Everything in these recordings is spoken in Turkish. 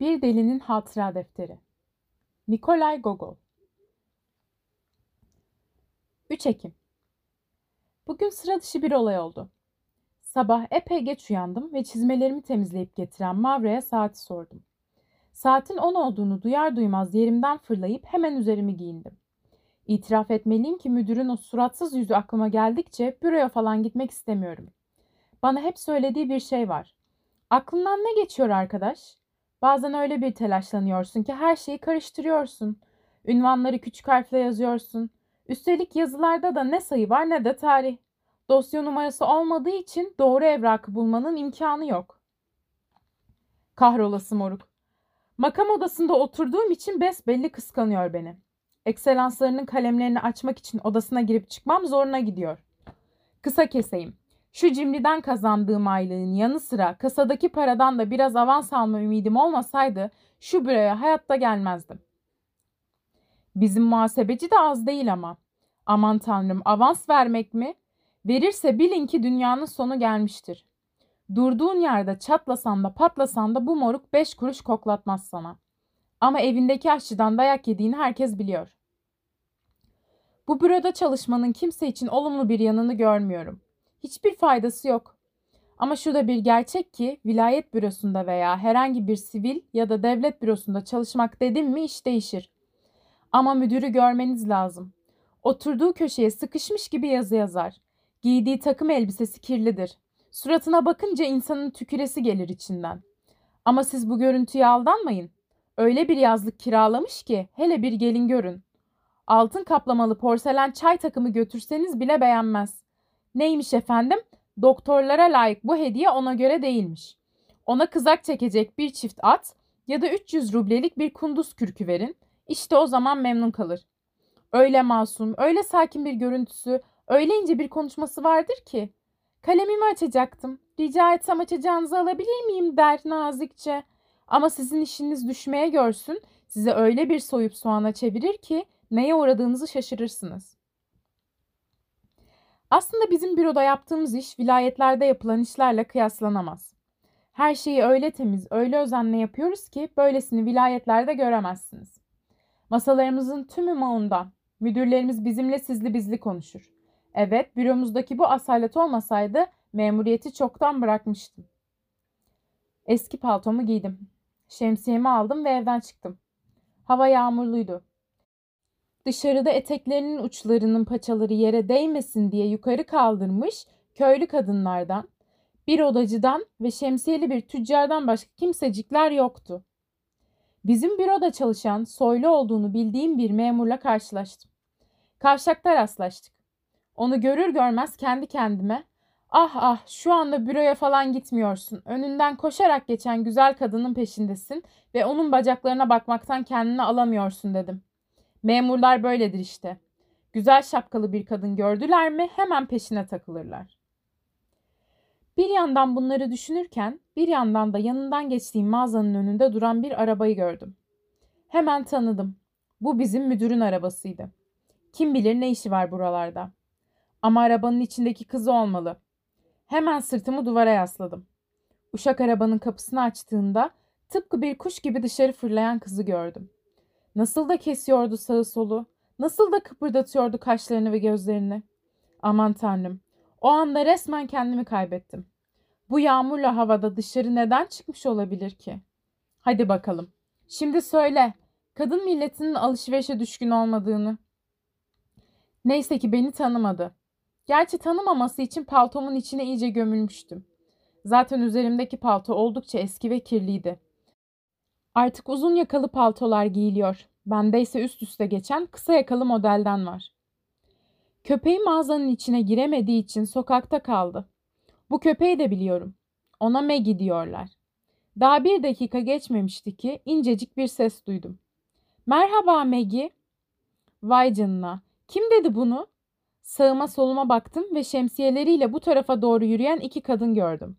Bir Delinin Hatıra Defteri Nikolay Gogol 3 Ekim Bugün sıra dışı bir olay oldu. Sabah epey geç uyandım ve çizmelerimi temizleyip getiren Mavra'ya saati sordum. Saatin 10 olduğunu duyar duymaz yerimden fırlayıp hemen üzerimi giyindim. İtiraf etmeliyim ki müdürün o suratsız yüzü aklıma geldikçe büroya falan gitmek istemiyorum. Bana hep söylediği bir şey var. Aklından ne geçiyor arkadaş? Bazen öyle bir telaşlanıyorsun ki her şeyi karıştırıyorsun. Ünvanları küçük harfle yazıyorsun. Üstelik yazılarda da ne sayı var ne de tarih. Dosya numarası olmadığı için doğru evrakı bulmanın imkanı yok. Kahrolası moruk. Makam odasında oturduğum için besbelli kıskanıyor beni. Ekselanslarının kalemlerini açmak için odasına girip çıkmam zoruna gidiyor. Kısa keseyim. Şu cimriden kazandığım aylığın yanı sıra kasadaki paradan da biraz avans alma ümidim olmasaydı şu büroya hayatta gelmezdim. Bizim muhasebeci de az değil ama. Aman tanrım avans vermek mi? Verirse bilin ki dünyanın sonu gelmiştir. Durduğun yerde çatlasan da patlasan da bu moruk beş kuruş koklatmaz sana. Ama evindeki aşçıdan dayak yediğini herkes biliyor. Bu büroda çalışmanın kimse için olumlu bir yanını görmüyorum. Hiçbir faydası yok. Ama şu da bir gerçek ki vilayet bürosunda veya herhangi bir sivil ya da devlet bürosunda çalışmak dedim mi iş değişir. Ama müdürü görmeniz lazım. Oturduğu köşeye sıkışmış gibi yazı yazar. Giydiği takım elbisesi kirlidir. Suratına bakınca insanın tüküresi gelir içinden. Ama siz bu görüntüye aldanmayın. Öyle bir yazlık kiralamış ki hele bir gelin görün. Altın kaplamalı porselen çay takımı götürseniz bile beğenmez. Neymiş efendim? Doktorlara layık bu hediye ona göre değilmiş. Ona kızak çekecek bir çift at ya da 300 rublelik bir kunduz kürkü verin. İşte o zaman memnun kalır. Öyle masum, öyle sakin bir görüntüsü, öyle ince bir konuşması vardır ki. Kalemimi açacaktım. Rica etsem açacağınızı alabilir miyim der nazikçe. Ama sizin işiniz düşmeye görsün, size öyle bir soyup soğana çevirir ki neye uğradığınızı şaşırırsınız. Aslında bizim büroda yaptığımız iş vilayetlerde yapılan işlerle kıyaslanamaz. Her şeyi öyle temiz, öyle özenle yapıyoruz ki böylesini vilayetlerde göremezsiniz. Masalarımızın tümü maundan. Müdürlerimiz bizimle sizli bizli konuşur. Evet, büromuzdaki bu asalet olmasaydı memuriyeti çoktan bırakmıştım. Eski paltomu giydim. Şemsiyemi aldım ve evden çıktım. Hava yağmurluydu. Dışarıda eteklerinin uçlarının paçaları yere değmesin diye yukarı kaldırmış köylü kadınlardan, bir odacıdan ve şemsiyeli bir tüccardan başka kimsecikler yoktu. Bizim büroda çalışan, soylu olduğunu bildiğim bir memurla karşılaştım. Kavşakta rastlaştık. Onu görür görmez kendi kendime Ah ah şu anda büroya falan gitmiyorsun. Önünden koşarak geçen güzel kadının peşindesin ve onun bacaklarına bakmaktan kendini alamıyorsun dedim. Memurlar böyledir işte. Güzel şapkalı bir kadın gördüler mi hemen peşine takılırlar. Bir yandan bunları düşünürken bir yandan da yanından geçtiğim mağazanın önünde duran bir arabayı gördüm. Hemen tanıdım. Bu bizim müdürün arabasıydı. Kim bilir ne işi var buralarda. Ama arabanın içindeki kızı olmalı. Hemen sırtımı duvara yasladım. Uşak arabanın kapısını açtığında tıpkı bir kuş gibi dışarı fırlayan kızı gördüm. Nasıl da kesiyordu sağı solu, nasıl da kıpırdatıyordu kaşlarını ve gözlerini. Aman tanrım, o anda resmen kendimi kaybettim. Bu yağmurla havada dışarı neden çıkmış olabilir ki? Hadi bakalım. Şimdi söyle, kadın milletinin alışverişe düşkün olmadığını. Neyse ki beni tanımadı. Gerçi tanımaması için paltomun içine iyice gömülmüştüm. Zaten üzerimdeki palto oldukça eski ve kirliydi. Artık uzun yakalı paltolar giyiliyor. Bende ise üst üste geçen kısa yakalı modelden var. Köpeği mağazanın içine giremediği için sokakta kaldı. Bu köpeği de biliyorum. Ona Maggie diyorlar. Daha bir dakika geçmemişti ki incecik bir ses duydum. Merhaba Maggie. Vay canına. Kim dedi bunu? Sağıma soluma baktım ve şemsiyeleriyle bu tarafa doğru yürüyen iki kadın gördüm.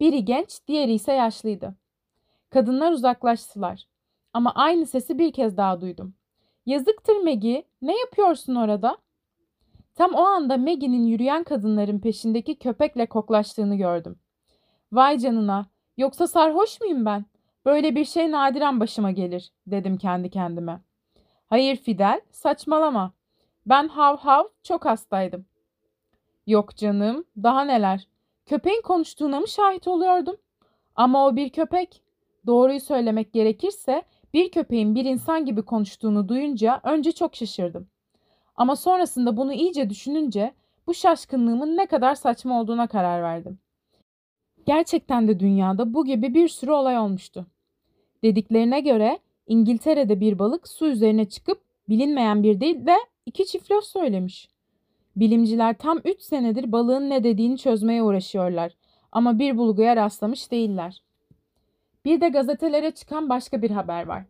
Biri genç, diğeri ise yaşlıydı. Kadınlar uzaklaştılar. Ama aynı sesi bir kez daha duydum. Yazıktır Maggie, ne yapıyorsun orada? Tam o anda Maggie'nin yürüyen kadınların peşindeki köpekle koklaştığını gördüm. Vay canına, yoksa sarhoş muyum ben? Böyle bir şey nadiren başıma gelir, dedim kendi kendime. Hayır Fidel, saçmalama. Ben hav hav çok hastaydım. Yok canım, daha neler. Köpeğin konuştuğuna mı şahit oluyordum? Ama o bir köpek. Doğruyu söylemek gerekirse bir köpeğin bir insan gibi konuştuğunu duyunca önce çok şaşırdım. Ama sonrasında bunu iyice düşününce bu şaşkınlığımın ne kadar saçma olduğuna karar verdim. Gerçekten de dünyada bu gibi bir sürü olay olmuştu. Dediklerine göre İngiltere'de bir balık su üzerine çıkıp bilinmeyen bir değil de iki çift söylemiş. Bilimciler tam 3 senedir balığın ne dediğini çözmeye uğraşıyorlar ama bir bulguya rastlamış değiller. Bir de gazetelere çıkan başka bir haber var.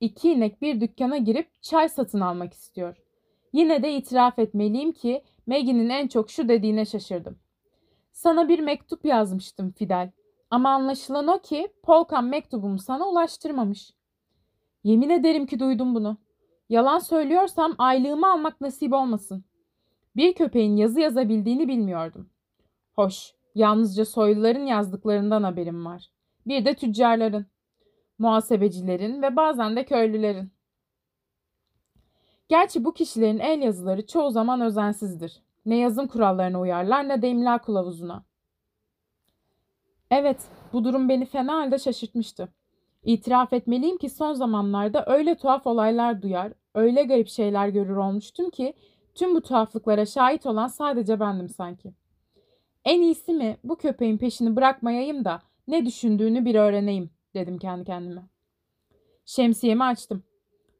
İki inek bir dükkana girip çay satın almak istiyor. Yine de itiraf etmeliyim ki Maggie'nin en çok şu dediğine şaşırdım. Sana bir mektup yazmıştım Fidel. Ama anlaşılan o ki Polkan mektubumu sana ulaştırmamış. Yemin ederim ki duydum bunu. Yalan söylüyorsam aylığımı almak nasip olmasın. Bir köpeğin yazı yazabildiğini bilmiyordum. Hoş, yalnızca soyluların yazdıklarından haberim var. Bir de tüccarların, muhasebecilerin ve bazen de köylülerin. Gerçi bu kişilerin el yazıları çoğu zaman özensizdir. Ne yazım kurallarına uyarlar ne de imla kılavuzuna. Evet, bu durum beni fena halde şaşırtmıştı. İtiraf etmeliyim ki son zamanlarda öyle tuhaf olaylar duyar, öyle garip şeyler görür olmuştum ki tüm bu tuhaflıklara şahit olan sadece bendim sanki. En iyisi mi bu köpeğin peşini bırakmayayım da ne düşündüğünü bir öğreneyim dedim kendi kendime. Şemsiyemi açtım.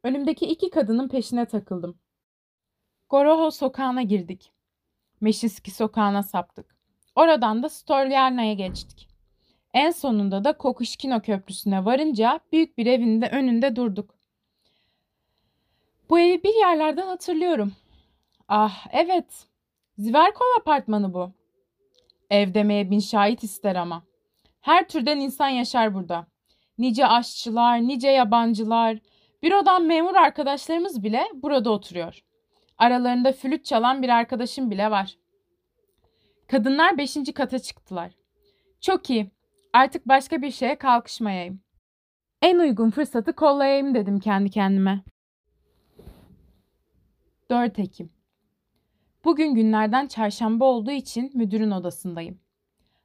Önümdeki iki kadının peşine takıldım. Goroho sokağına girdik. Meşiski sokağına saptık. Oradan da Stolyarna'ya geçtik. En sonunda da Kokuşkino Köprüsü'ne varınca büyük bir evin de önünde durduk. Bu evi bir yerlerden hatırlıyorum. Ah evet. Ziverkov apartmanı bu. Ev demeye bin şahit ister ama. Her türden insan yaşar burada. Nice aşçılar, nice yabancılar, bürodan memur arkadaşlarımız bile burada oturuyor. Aralarında flüt çalan bir arkadaşım bile var. Kadınlar beşinci kata çıktılar. Çok iyi. Artık başka bir şeye kalkışmayayım. En uygun fırsatı kollayayım dedim kendi kendime. 4 Ekim Bugün günlerden çarşamba olduğu için müdürün odasındayım.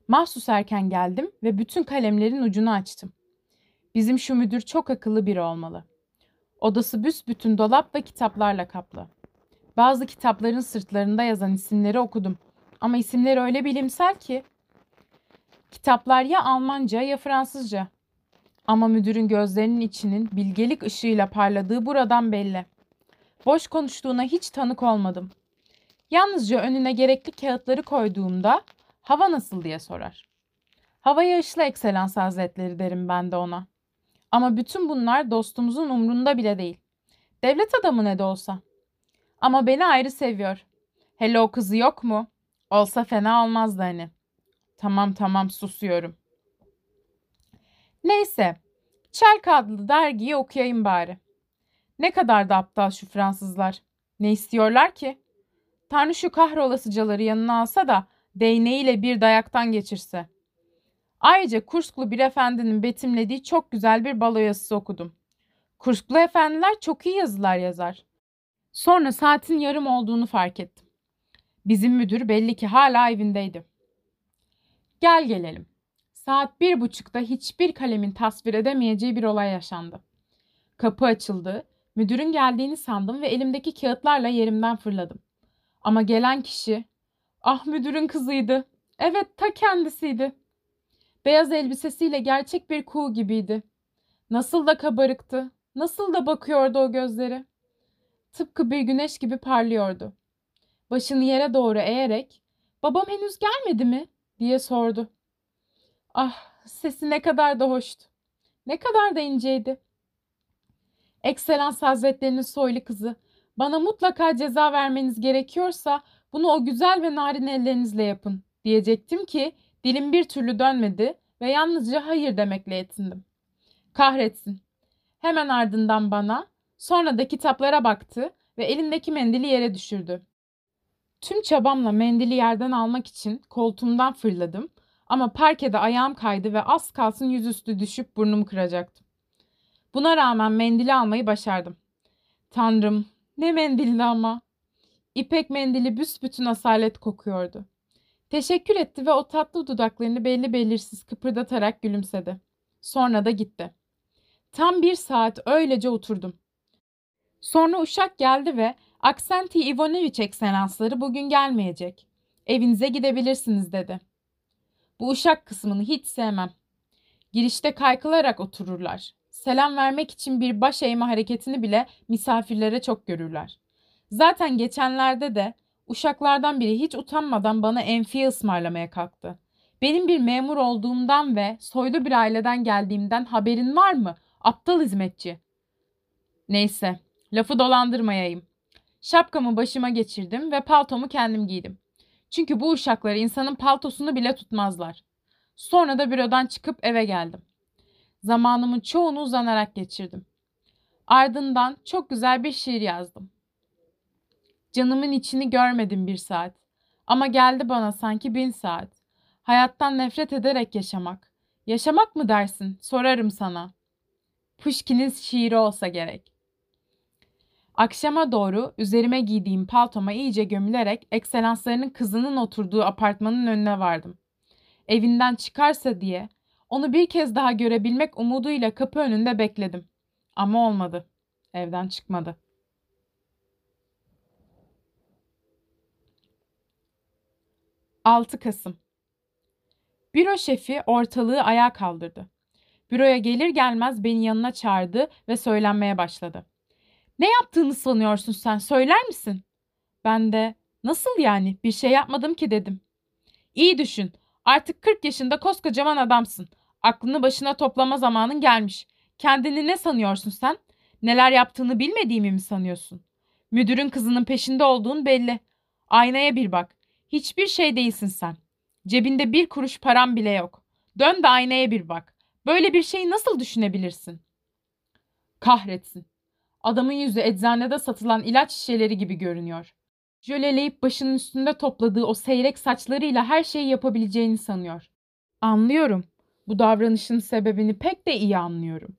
Mahsus erken geldim ve bütün kalemlerin ucunu açtım. Bizim şu müdür çok akıllı biri olmalı. Odası büsbütün dolap ve kitaplarla kaplı. Bazı kitapların sırtlarında yazan isimleri okudum. Ama isimler öyle bilimsel ki. Kitaplar ya Almanca ya Fransızca. Ama müdürün gözlerinin içinin bilgelik ışığıyla parladığı buradan belli. Boş konuştuğuna hiç tanık olmadım. Yalnızca önüne gerekli kağıtları koyduğumda hava nasıl diye sorar. Hava yağışlı ekselans hazretleri derim ben de ona. Ama bütün bunlar dostumuzun umrunda bile değil. Devlet adamı ne de olsa. Ama beni ayrı seviyor. Hele o kızı yok mu? Olsa fena olmazdı hani. Tamam tamam susuyorum. Neyse. Çelk adlı dergiyi okuyayım bari. Ne kadar da aptal şu Fransızlar. Ne istiyorlar ki? Tanrı şu kahrolasıcaları yanına alsa da değneğiyle bir dayaktan geçirse. Ayrıca Kursklu bir efendinin betimlediği çok güzel bir balo yazısı okudum. Kursklu efendiler çok iyi yazılar yazar. Sonra saatin yarım olduğunu fark ettim. Bizim müdür belli ki hala evindeydi. Gel gelelim. Saat bir buçukta hiçbir kalemin tasvir edemeyeceği bir olay yaşandı. Kapı açıldı, müdürün geldiğini sandım ve elimdeki kağıtlarla yerimden fırladım. Ama gelen kişi, ah müdürün kızıydı. Evet ta kendisiydi. Beyaz elbisesiyle gerçek bir kuğu gibiydi. Nasıl da kabarıktı, nasıl da bakıyordu o gözleri. Tıpkı bir güneş gibi parlıyordu. Başını yere doğru eğerek, babam henüz gelmedi mi? diye sordu. Ah, sesi ne kadar da hoştu. Ne kadar da inceydi. Ekselans Hazretlerinin soylu kızı, bana mutlaka ceza vermeniz gerekiyorsa bunu o güzel ve narin ellerinizle yapın diyecektim ki dilim bir türlü dönmedi ve yalnızca hayır demekle yetindim. Kahretsin. Hemen ardından bana, sonra da kitaplara baktı ve elindeki mendili yere düşürdü. Tüm çabamla mendili yerden almak için koltuğumdan fırladım Ama parkede ayağım kaydı ve az kalsın yüzüstü düşüp burnumu kıracaktım. Buna rağmen mendili almayı başardım. Tanrım ne mendildi ama. İpek mendili büsbütün asalet kokuyordu. Teşekkür etti ve o tatlı dudaklarını belli belirsiz kıpırdatarak gülümsedi. Sonra da gitti. Tam bir saat öylece oturdum. Sonra uşak geldi ve Aksenti Ivanoviç ekselansları bugün gelmeyecek. Evinize gidebilirsiniz dedi. Bu uşak kısmını hiç sevmem. Girişte kaykılarak otururlar. Selam vermek için bir baş eğme hareketini bile misafirlere çok görürler. Zaten geçenlerde de uşaklardan biri hiç utanmadan bana enfiye ısmarlamaya kalktı. Benim bir memur olduğumdan ve soylu bir aileden geldiğimden haberin var mı? Aptal hizmetçi. Neyse, lafı dolandırmayayım. Şapkamı başıma geçirdim ve paltomu kendim giydim. Çünkü bu uşaklar insanın paltosunu bile tutmazlar. Sonra da bürodan çıkıp eve geldim. Zamanımın çoğunu uzanarak geçirdim. Ardından çok güzel bir şiir yazdım. Canımın içini görmedim bir saat. Ama geldi bana sanki bin saat. Hayattan nefret ederek yaşamak. Yaşamak mı dersin? Sorarım sana. Pushkin'in şiiri olsa gerek. Akşama doğru üzerime giydiğim paltoma iyice gömülerek ekselanslarının kızının oturduğu apartmanın önüne vardım. Evinden çıkarsa diye onu bir kez daha görebilmek umuduyla kapı önünde bekledim. Ama olmadı. Evden çıkmadı. Altı Kasım Büro şefi ortalığı ayağa kaldırdı. Büroya gelir gelmez beni yanına çağırdı ve söylenmeye başladı. Ne yaptığını sanıyorsun sen söyler misin? Ben de nasıl yani bir şey yapmadım ki dedim. İyi düşün artık 40 yaşında koskocaman adamsın. Aklını başına toplama zamanın gelmiş. Kendini ne sanıyorsun sen? Neler yaptığını bilmediğimi mi sanıyorsun? Müdürün kızının peşinde olduğun belli. Aynaya bir bak. Hiçbir şey değilsin sen. Cebinde bir kuruş param bile yok. Dön de aynaya bir bak. Böyle bir şeyi nasıl düşünebilirsin? Kahretsin. Adamın yüzü eczanede satılan ilaç şişeleri gibi görünüyor. Jöleleyip başının üstünde topladığı o seyrek saçlarıyla her şeyi yapabileceğini sanıyor. Anlıyorum. Bu davranışın sebebini pek de iyi anlıyorum.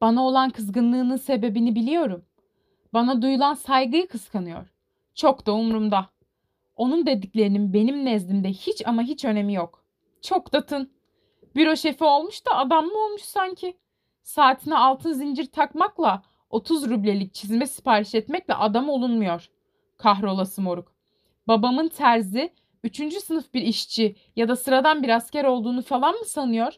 Bana olan kızgınlığının sebebini biliyorum. Bana duyulan saygıyı kıskanıyor. Çok da umurumda. Onun dediklerinin benim nezdimde hiç ama hiç önemi yok. Çok da tın. Büro şefi olmuş da adam mı olmuş sanki? Saatine altın zincir takmakla 30 rublelik çizme sipariş etmekle adam olunmuyor. Kahrolası moruk. Babamın terzi, üçüncü sınıf bir işçi ya da sıradan bir asker olduğunu falan mı sanıyor?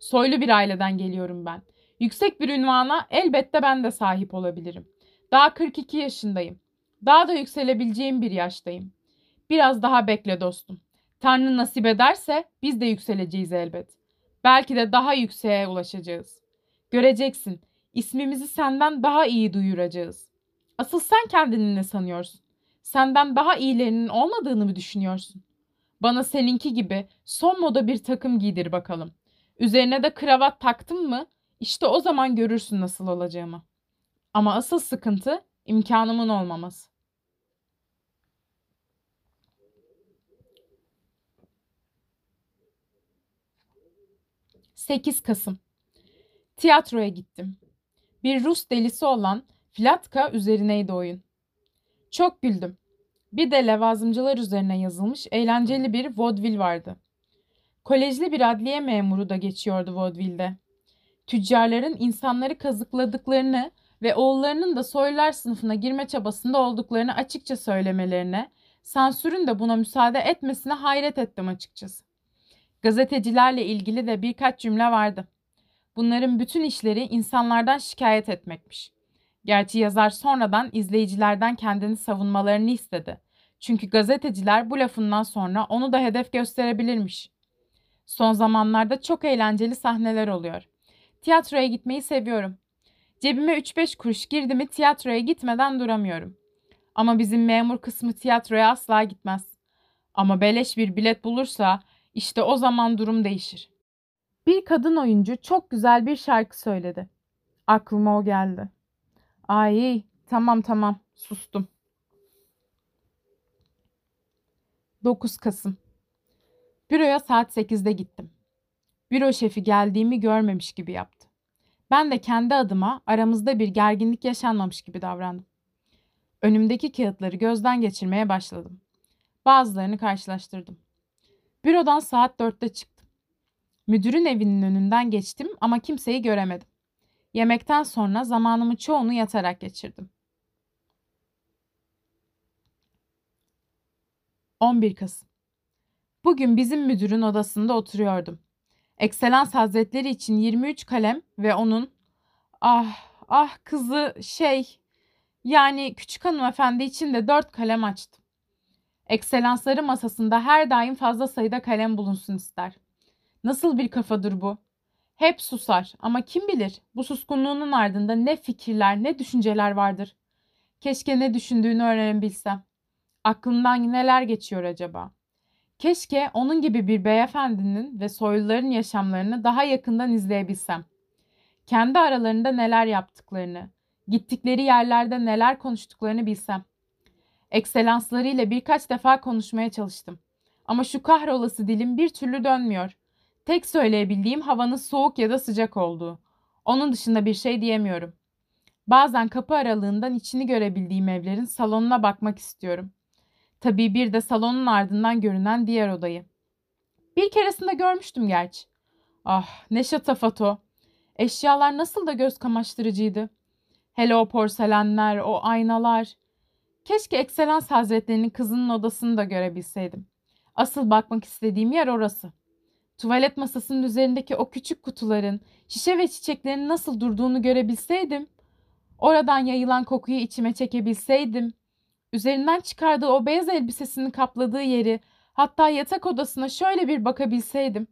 Soylu bir aileden geliyorum ben. Yüksek bir ünvana elbette ben de sahip olabilirim. Daha 42 yaşındayım. Daha da yükselebileceğim bir yaştayım. Biraz daha bekle dostum. Tanrı nasip ederse biz de yükseleceğiz elbet. Belki de daha yükseğe ulaşacağız. Göreceksin. İsmimizi senden daha iyi duyuracağız. Asıl sen kendini ne sanıyorsun? Senden daha iyilerinin olmadığını mı düşünüyorsun? Bana seninki gibi son moda bir takım giydir bakalım. Üzerine de kravat taktın mı? İşte o zaman görürsün nasıl olacağımı. Ama asıl sıkıntı imkanımın olmaması. Sekiz Kasım Tiyatroya gittim. Bir Rus delisi olan Flatka üzerineydi oyun. Çok güldüm. Bir de levazımcılar üzerine yazılmış eğlenceli bir vodvil vardı. Kolejli bir adliye memuru da geçiyordu vodvilde. Tüccarların insanları kazıkladıklarını ve oğullarının da soylular sınıfına girme çabasında olduklarını açıkça söylemelerine, sansürün de buna müsaade etmesine hayret ettim açıkçası. Gazetecilerle ilgili de birkaç cümle vardı. Bunların bütün işleri insanlardan şikayet etmekmiş. Gerçi yazar sonradan izleyicilerden kendini savunmalarını istedi. Çünkü gazeteciler bu lafından sonra onu da hedef gösterebilirmiş. Son zamanlarda çok eğlenceli sahneler oluyor. Tiyatroya gitmeyi seviyorum. Cebime 3-5 kuruş girdi mi tiyatroya gitmeden duramıyorum. Ama bizim memur kısmı tiyatroya asla gitmez. Ama beleş bir bilet bulursa işte o zaman durum değişir. Bir kadın oyuncu çok güzel bir şarkı söyledi. Aklıma o geldi. Ay tamam tamam sustum. 9 Kasım Büroya saat 8'de gittim. Büro şefi geldiğimi görmemiş gibi yaptı. Ben de kendi adıma aramızda bir gerginlik yaşanmamış gibi davrandım. Önümdeki kağıtları gözden geçirmeye başladım. Bazılarını karşılaştırdım. Bürodan saat 4'te çıktım. Müdürün evinin önünden geçtim ama kimseyi göremedim. Yemekten sonra zamanımı çoğunu yatarak geçirdim. 11 Kasım Bugün bizim müdürün odasında oturuyordum. Ekselans Hazretleri için 23 kalem ve onun ah ah kızı şey yani küçük hanımefendi için de 4 kalem açtım. Ekselansları masasında her daim fazla sayıda kalem bulunsun ister. Nasıl bir kafadır bu? Hep susar ama kim bilir bu suskunluğunun ardında ne fikirler ne düşünceler vardır. Keşke ne düşündüğünü öğrenebilsem. Aklımdan neler geçiyor acaba? Keşke onun gibi bir beyefendinin ve soyluların yaşamlarını daha yakından izleyebilsem. Kendi aralarında neler yaptıklarını, gittikleri yerlerde neler konuştuklarını bilsem. Ekselanslarıyla birkaç defa konuşmaya çalıştım. Ama şu kahrolası dilim bir türlü dönmüyor. Tek söyleyebildiğim havanın soğuk ya da sıcak olduğu. Onun dışında bir şey diyemiyorum. Bazen kapı aralığından içini görebildiğim evlerin salonuna bakmak istiyorum. Tabii bir de salonun ardından görünen diğer odayı. Bir keresinde görmüştüm gerçi. Ah ne şatafat o. Eşyalar nasıl da göz kamaştırıcıydı. Hele o porselenler, o aynalar. Keşke Ekselans Hazretlerinin kızının odasını da görebilseydim. Asıl bakmak istediğim yer orası. Tuvalet masasının üzerindeki o küçük kutuların, şişe ve çiçeklerin nasıl durduğunu görebilseydim. Oradan yayılan kokuyu içime çekebilseydim. Üzerinden çıkardığı o beyaz elbisesini kapladığı yeri, hatta yatak odasına şöyle bir bakabilseydim.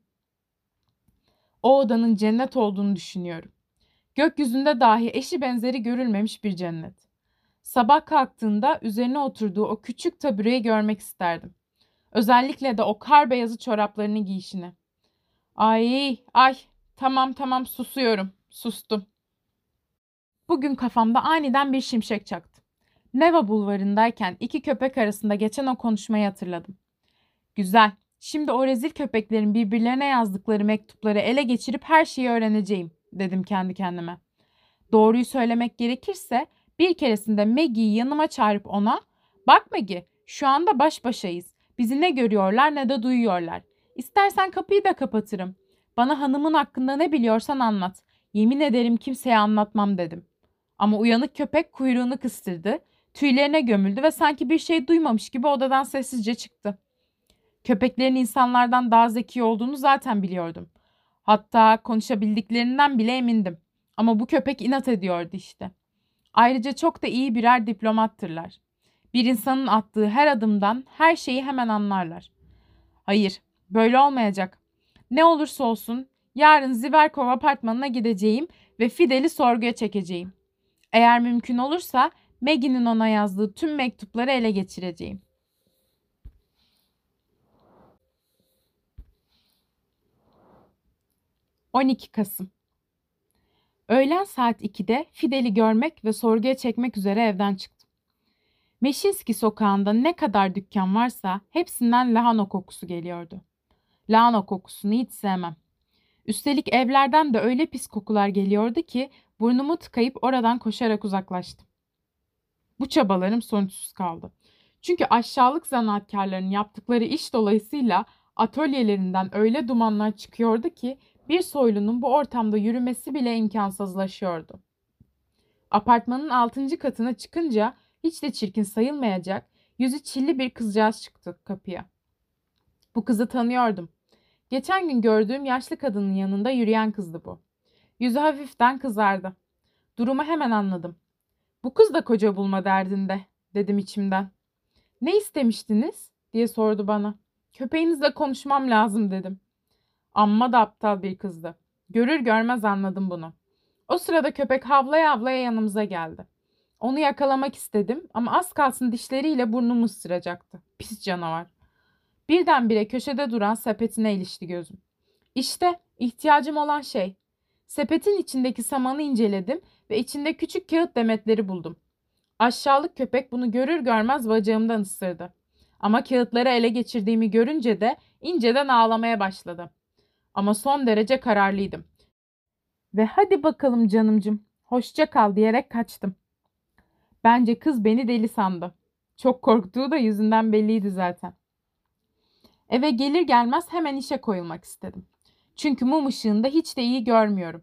O odanın cennet olduğunu düşünüyorum. Gökyüzünde dahi eşi benzeri görülmemiş bir cennet. Sabah kalktığında üzerine oturduğu o küçük tabureyi görmek isterdim. Özellikle de o kar beyazı çoraplarını giyişini. Ay, ay, tamam tamam susuyorum, sustum. Bugün kafamda aniden bir şimşek çaktı. Neva bulvarındayken iki köpek arasında geçen o konuşmayı hatırladım. Güzel, şimdi o rezil köpeklerin birbirlerine yazdıkları mektupları ele geçirip her şeyi öğreneceğim, dedim kendi kendime. Doğruyu söylemek gerekirse bir keresinde Maggie'yi yanıma çağırıp ona ''Bak Maggie, şu anda baş başayız. Bizi ne görüyorlar ne de duyuyorlar. İstersen kapıyı da kapatırım. Bana hanımın hakkında ne biliyorsan anlat. Yemin ederim kimseye anlatmam dedim. Ama uyanık köpek kuyruğunu kıstırdı, tüylerine gömüldü ve sanki bir şey duymamış gibi odadan sessizce çıktı. Köpeklerin insanlardan daha zeki olduğunu zaten biliyordum. Hatta konuşabildiklerinden bile emindim. Ama bu köpek inat ediyordu işte. Ayrıca çok da iyi birer diplomattırlar. Bir insanın attığı her adımdan her şeyi hemen anlarlar. Hayır, böyle olmayacak. Ne olursa olsun yarın Ziverkov apartmanına gideceğim ve Fidel'i sorguya çekeceğim. Eğer mümkün olursa Maggie'nin ona yazdığı tüm mektupları ele geçireceğim. ...12 Kasım Öğlen saat 2'de Fidel'i görmek ve sorguya çekmek üzere evden çıktım. Meşinski sokağında ne kadar dükkan varsa hepsinden lahana kokusu geliyordu. Lahana kokusunu hiç sevmem. Üstelik evlerden de öyle pis kokular geliyordu ki burnumu tıkayıp oradan koşarak uzaklaştım. Bu çabalarım sonuçsuz kaldı. Çünkü aşağılık zanaatkarların yaptıkları iş dolayısıyla atölyelerinden öyle dumanlar çıkıyordu ki bir soylunun bu ortamda yürümesi bile imkansızlaşıyordu. Apartmanın altıncı katına çıkınca hiç de çirkin sayılmayacak yüzü çilli bir kızcağız çıktı kapıya. Bu kızı tanıyordum. Geçen gün gördüğüm yaşlı kadının yanında yürüyen kızdı bu. Yüzü hafiften kızardı. Durumu hemen anladım. Bu kız da koca bulma derdinde, dedim içimden. Ne istemiştiniz? diye sordu bana. Köpeğinizle konuşmam lazım dedim. Amma da aptal bir kızdı. Görür görmez anladım bunu. O sırada köpek havlaya havlaya yanımıza geldi. Onu yakalamak istedim ama az kalsın dişleriyle burnumu ısıracaktı. Pis canavar. Birdenbire köşede duran sepetine ilişti gözüm. İşte ihtiyacım olan şey. Sepetin içindeki samanı inceledim ve içinde küçük kağıt demetleri buldum. Aşağılık köpek bunu görür görmez bacağımdan ısırdı. Ama kağıtları ele geçirdiğimi görünce de inceden ağlamaya başladı. Ama son derece kararlıydım. Ve hadi bakalım canımcım, hoşça kal diyerek kaçtım. Bence kız beni deli sandı. Çok korktuğu da yüzünden belliydi zaten. Eve gelir gelmez hemen işe koyulmak istedim. Çünkü mum ışığında hiç de iyi görmüyorum.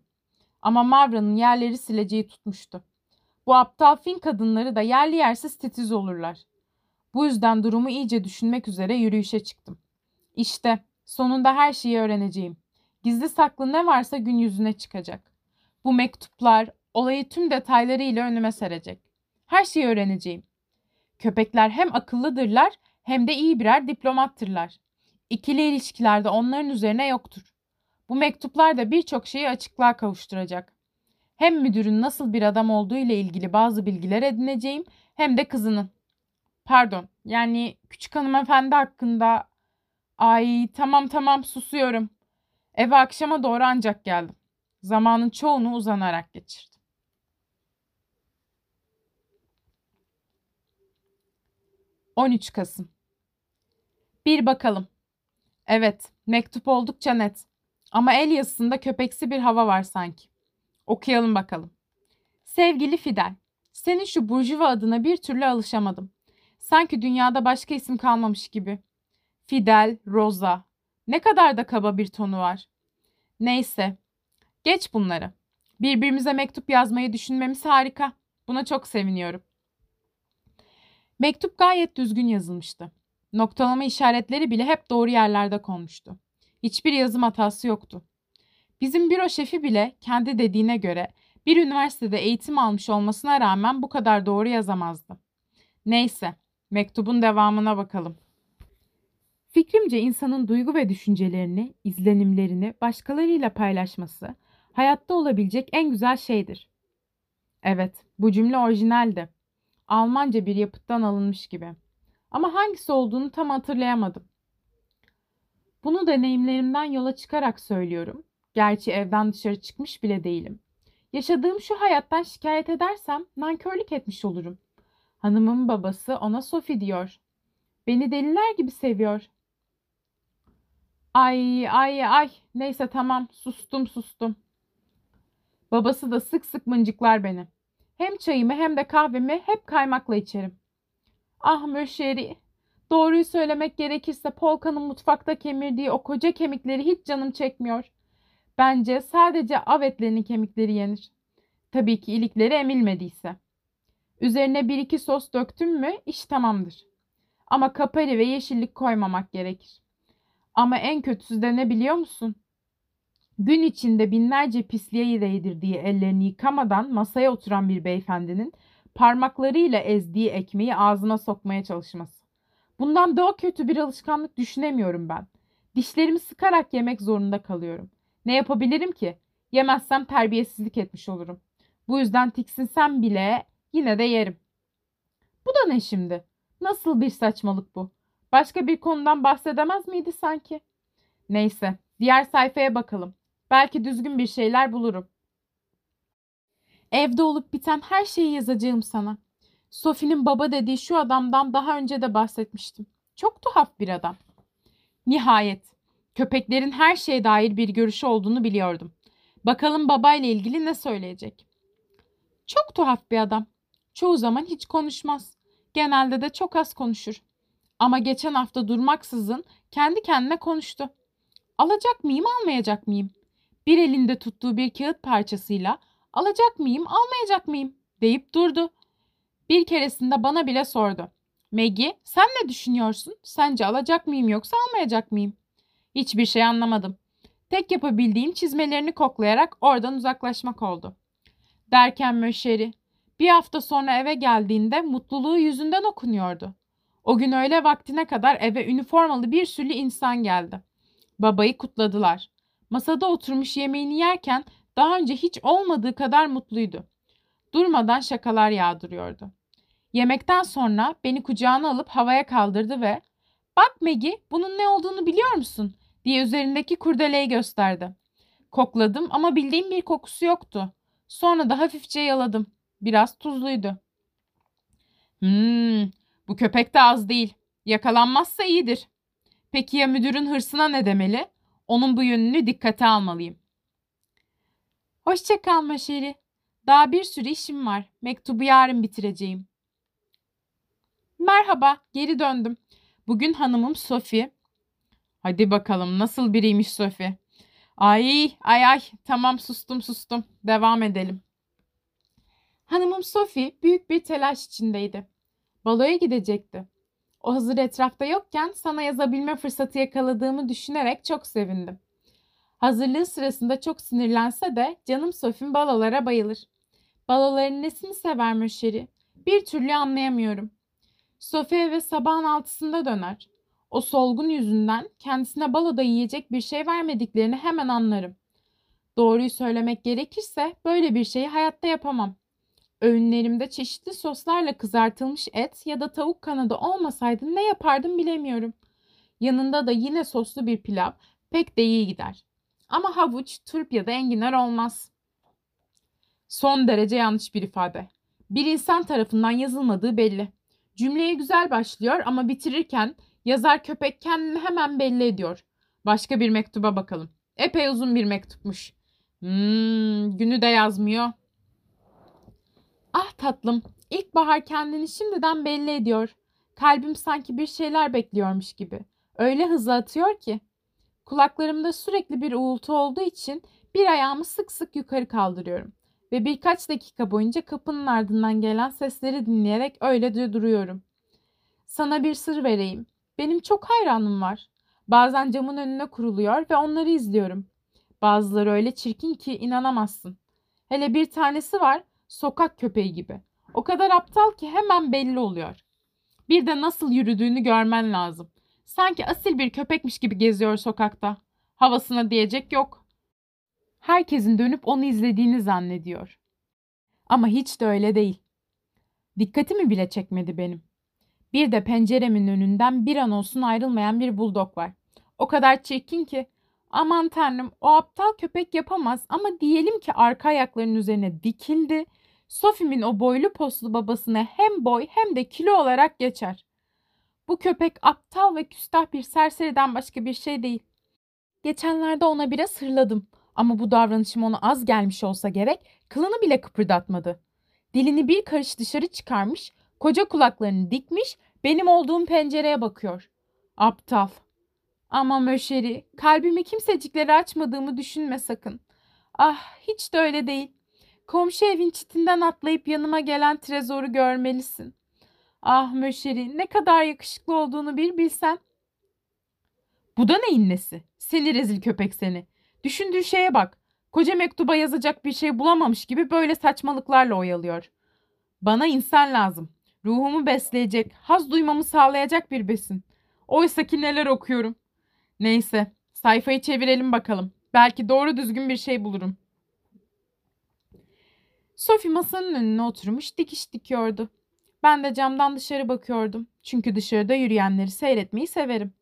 Ama Mavra'nın yerleri sileceği tutmuştu. Bu aptal fin kadınları da yerli yersiz titiz olurlar. Bu yüzden durumu iyice düşünmek üzere yürüyüşe çıktım. İşte sonunda her şeyi öğreneceğim. Gizli saklı ne varsa gün yüzüne çıkacak. Bu mektuplar olayı tüm detaylarıyla önüme serecek. Her şeyi öğreneceğim. Köpekler hem akıllıdırlar hem de iyi birer diplomattırlar. İkili ilişkilerde onların üzerine yoktur. Bu mektuplar da birçok şeyi açıklığa kavuşturacak. Hem müdürün nasıl bir adam olduğu ile ilgili bazı bilgiler edineceğim hem de kızının. Pardon, yani küçük hanımefendi hakkında... Ay tamam tamam susuyorum. Eve akşama doğru ancak geldim. Zamanın çoğunu uzanarak geçirdim. ...13 Kasım Bir bakalım. Evet, mektup oldukça net. Ama el yazısında köpeksi bir hava var sanki. Okuyalım bakalım. Sevgili Fidel, senin şu burjuva adına bir türlü alışamadım. Sanki dünyada başka isim kalmamış gibi. Fidel, Rosa. Ne kadar da kaba bir tonu var. Neyse. Geç bunları. Birbirimize mektup yazmayı düşünmemiz harika. Buna çok seviniyorum. Mektup gayet düzgün yazılmıştı. Noktalama işaretleri bile hep doğru yerlerde konmuştu. Hiçbir yazım hatası yoktu. Bizim büro şefi bile kendi dediğine göre bir üniversitede eğitim almış olmasına rağmen bu kadar doğru yazamazdı. Neyse, mektubun devamına bakalım. Fikrimce insanın duygu ve düşüncelerini, izlenimlerini başkalarıyla paylaşması hayatta olabilecek en güzel şeydir. Evet, bu cümle orijinaldi. Almanca bir yapıttan alınmış gibi. Ama hangisi olduğunu tam hatırlayamadım. Bunu deneyimlerimden yola çıkarak söylüyorum. Gerçi evden dışarı çıkmış bile değilim. Yaşadığım şu hayattan şikayet edersem nankörlük etmiş olurum. Hanımın babası ona Sophie diyor. Beni deliler gibi seviyor. Ay ay ay neyse tamam sustum sustum. Babası da sık sık mıncıklar beni. Hem çayımı hem de kahvemi hep kaymakla içerim. Ah Möşeri, doğruyu söylemek gerekirse Polka'nın mutfakta kemirdiği o koca kemikleri hiç canım çekmiyor. Bence sadece av etlerinin kemikleri yenir. Tabii ki ilikleri emilmediyse. Üzerine bir iki sos döktüm mü iş tamamdır. Ama kapari ve yeşillik koymamak gerekir. Ama en kötüsü de ne biliyor musun? Gün içinde binlerce pisliğe değdirdiği ellerini yıkamadan masaya oturan bir beyefendinin parmaklarıyla ezdiği ekmeği ağzına sokmaya çalışması. Bundan daha kötü bir alışkanlık düşünemiyorum ben. Dişlerimi sıkarak yemek zorunda kalıyorum. Ne yapabilirim ki? Yemezsem terbiyesizlik etmiş olurum. Bu yüzden tiksinsem bile yine de yerim. Bu da ne şimdi? Nasıl bir saçmalık bu? Başka bir konudan bahsedemez miydi sanki? Neyse, diğer sayfaya bakalım. Belki düzgün bir şeyler bulurum. Evde olup biten her şeyi yazacağım sana. Sophie'nin baba dediği şu adamdan daha önce de bahsetmiştim. Çok tuhaf bir adam. Nihayet, köpeklerin her şeye dair bir görüşü olduğunu biliyordum. Bakalım babayla ilgili ne söyleyecek. Çok tuhaf bir adam. Çoğu zaman hiç konuşmaz. Genelde de çok az konuşur. Ama geçen hafta durmaksızın kendi kendine konuştu. Alacak mıyım, almayacak mıyım? Bir elinde tuttuğu bir kağıt parçasıyla alacak mıyım, almayacak mıyım deyip durdu. Bir keresinde bana bile sordu. Maggie, sen ne düşünüyorsun? Sence alacak mıyım yoksa almayacak mıyım? Hiçbir şey anlamadım. Tek yapabildiğim çizmelerini koklayarak oradan uzaklaşmak oldu. Derken Möşeri, bir hafta sonra eve geldiğinde mutluluğu yüzünden okunuyordu. O gün öğle vaktine kadar eve üniformalı bir sürü insan geldi. Babayı kutladılar. Masada oturmuş yemeğini yerken daha önce hiç olmadığı kadar mutluydu. Durmadan şakalar yağdırıyordu. Yemekten sonra beni kucağına alıp havaya kaldırdı ve ''Bak Maggie bunun ne olduğunu biliyor musun?'' diye üzerindeki kurdeleyi gösterdi. Kokladım ama bildiğim bir kokusu yoktu. Sonra da hafifçe yaladım. Biraz tuzluydu. Hmm, bu köpek de az değil. Yakalanmazsa iyidir. Peki ya müdürün hırsına ne demeli? Onun bu yönünü dikkate almalıyım. Hoşça kal Maşeri. Daha bir sürü işim var. Mektubu yarın bitireceğim. Merhaba, geri döndüm. Bugün hanımım Sophie. Hadi bakalım nasıl biriymiş Sophie. Ay ay ay tamam sustum sustum. Devam edelim. Hanımım Sophie büyük bir telaş içindeydi. Baloya gidecekti. O hazır etrafta yokken sana yazabilme fırsatı yakaladığımı düşünerek çok sevindim. Hazırlığı sırasında çok sinirlense de canım Sophie'm balolara bayılır. Baloların nesini sever Möşeri? Bir türlü anlayamıyorum. Sophie eve sabahın altısında döner. O solgun yüzünden kendisine baloda yiyecek bir şey vermediklerini hemen anlarım. Doğruyu söylemek gerekirse böyle bir şeyi hayatta yapamam. Öğünlerimde çeşitli soslarla kızartılmış et ya da tavuk kanadı olmasaydı ne yapardım bilemiyorum. Yanında da yine soslu bir pilav pek de iyi gider. Ama havuç, turp ya da enginar olmaz. Son derece yanlış bir ifade. Bir insan tarafından yazılmadığı belli. Cümleye güzel başlıyor ama bitirirken yazar köpek kendini hemen belli ediyor. Başka bir mektuba bakalım. Epey uzun bir mektupmuş. Hmm, günü de yazmıyor. Ah tatlım, ilkbahar kendini şimdiden belli ediyor. Kalbim sanki bir şeyler bekliyormuş gibi. Öyle hızlı atıyor ki. Kulaklarımda sürekli bir uğultu olduğu için bir ayağımı sık sık yukarı kaldırıyorum. Ve birkaç dakika boyunca kapının ardından gelen sesleri dinleyerek öylece duruyorum. Sana bir sır vereyim. Benim çok hayranım var. Bazen camın önüne kuruluyor ve onları izliyorum. Bazıları öyle çirkin ki inanamazsın. Hele bir tanesi var, sokak köpeği gibi. O kadar aptal ki hemen belli oluyor. Bir de nasıl yürüdüğünü görmen lazım. Sanki asil bir köpekmiş gibi geziyor sokakta. Havasına diyecek yok. Herkesin dönüp onu izlediğini zannediyor. Ama hiç de öyle değil. Dikkatimi bile çekmedi benim. Bir de penceremin önünden bir an olsun ayrılmayan bir buldog var. O kadar çirkin ki. Aman tanrım o aptal köpek yapamaz ama diyelim ki arka ayaklarının üzerine dikildi. Sophie'min o boylu poslu babasına hem boy hem de kilo olarak geçer. Bu köpek aptal ve küstah bir serseriden başka bir şey değil. Geçenlerde ona biraz hırladım ama bu davranışım ona az gelmiş olsa gerek kılını bile kıpırdatmadı. Dilini bir karış dışarı çıkarmış, koca kulaklarını dikmiş, benim olduğum pencereye bakıyor. Aptal. Ama Möşeri, kalbimi kimseciklere açmadığımı düşünme sakın. Ah, hiç de öyle değil. Komşu evin çitinden atlayıp yanıma gelen trezoru görmelisin. Ah Möşeri, ne kadar yakışıklı olduğunu bir bilsen. Bu da neyin nesi? Seni rezil köpek seni. Düşündüğü şeye bak. Koca mektuba yazacak bir şey bulamamış gibi böyle saçmalıklarla oyalıyor. Bana insan lazım. Ruhumu besleyecek, haz duymamı sağlayacak bir besin. Oysa ki neler okuyorum. Neyse, sayfayı çevirelim bakalım. Belki doğru düzgün bir şey bulurum. Sophie masanın önüne oturmuş dikiş dikiyordu. Ben de camdan dışarı bakıyordum. Çünkü dışarıda yürüyenleri seyretmeyi severim.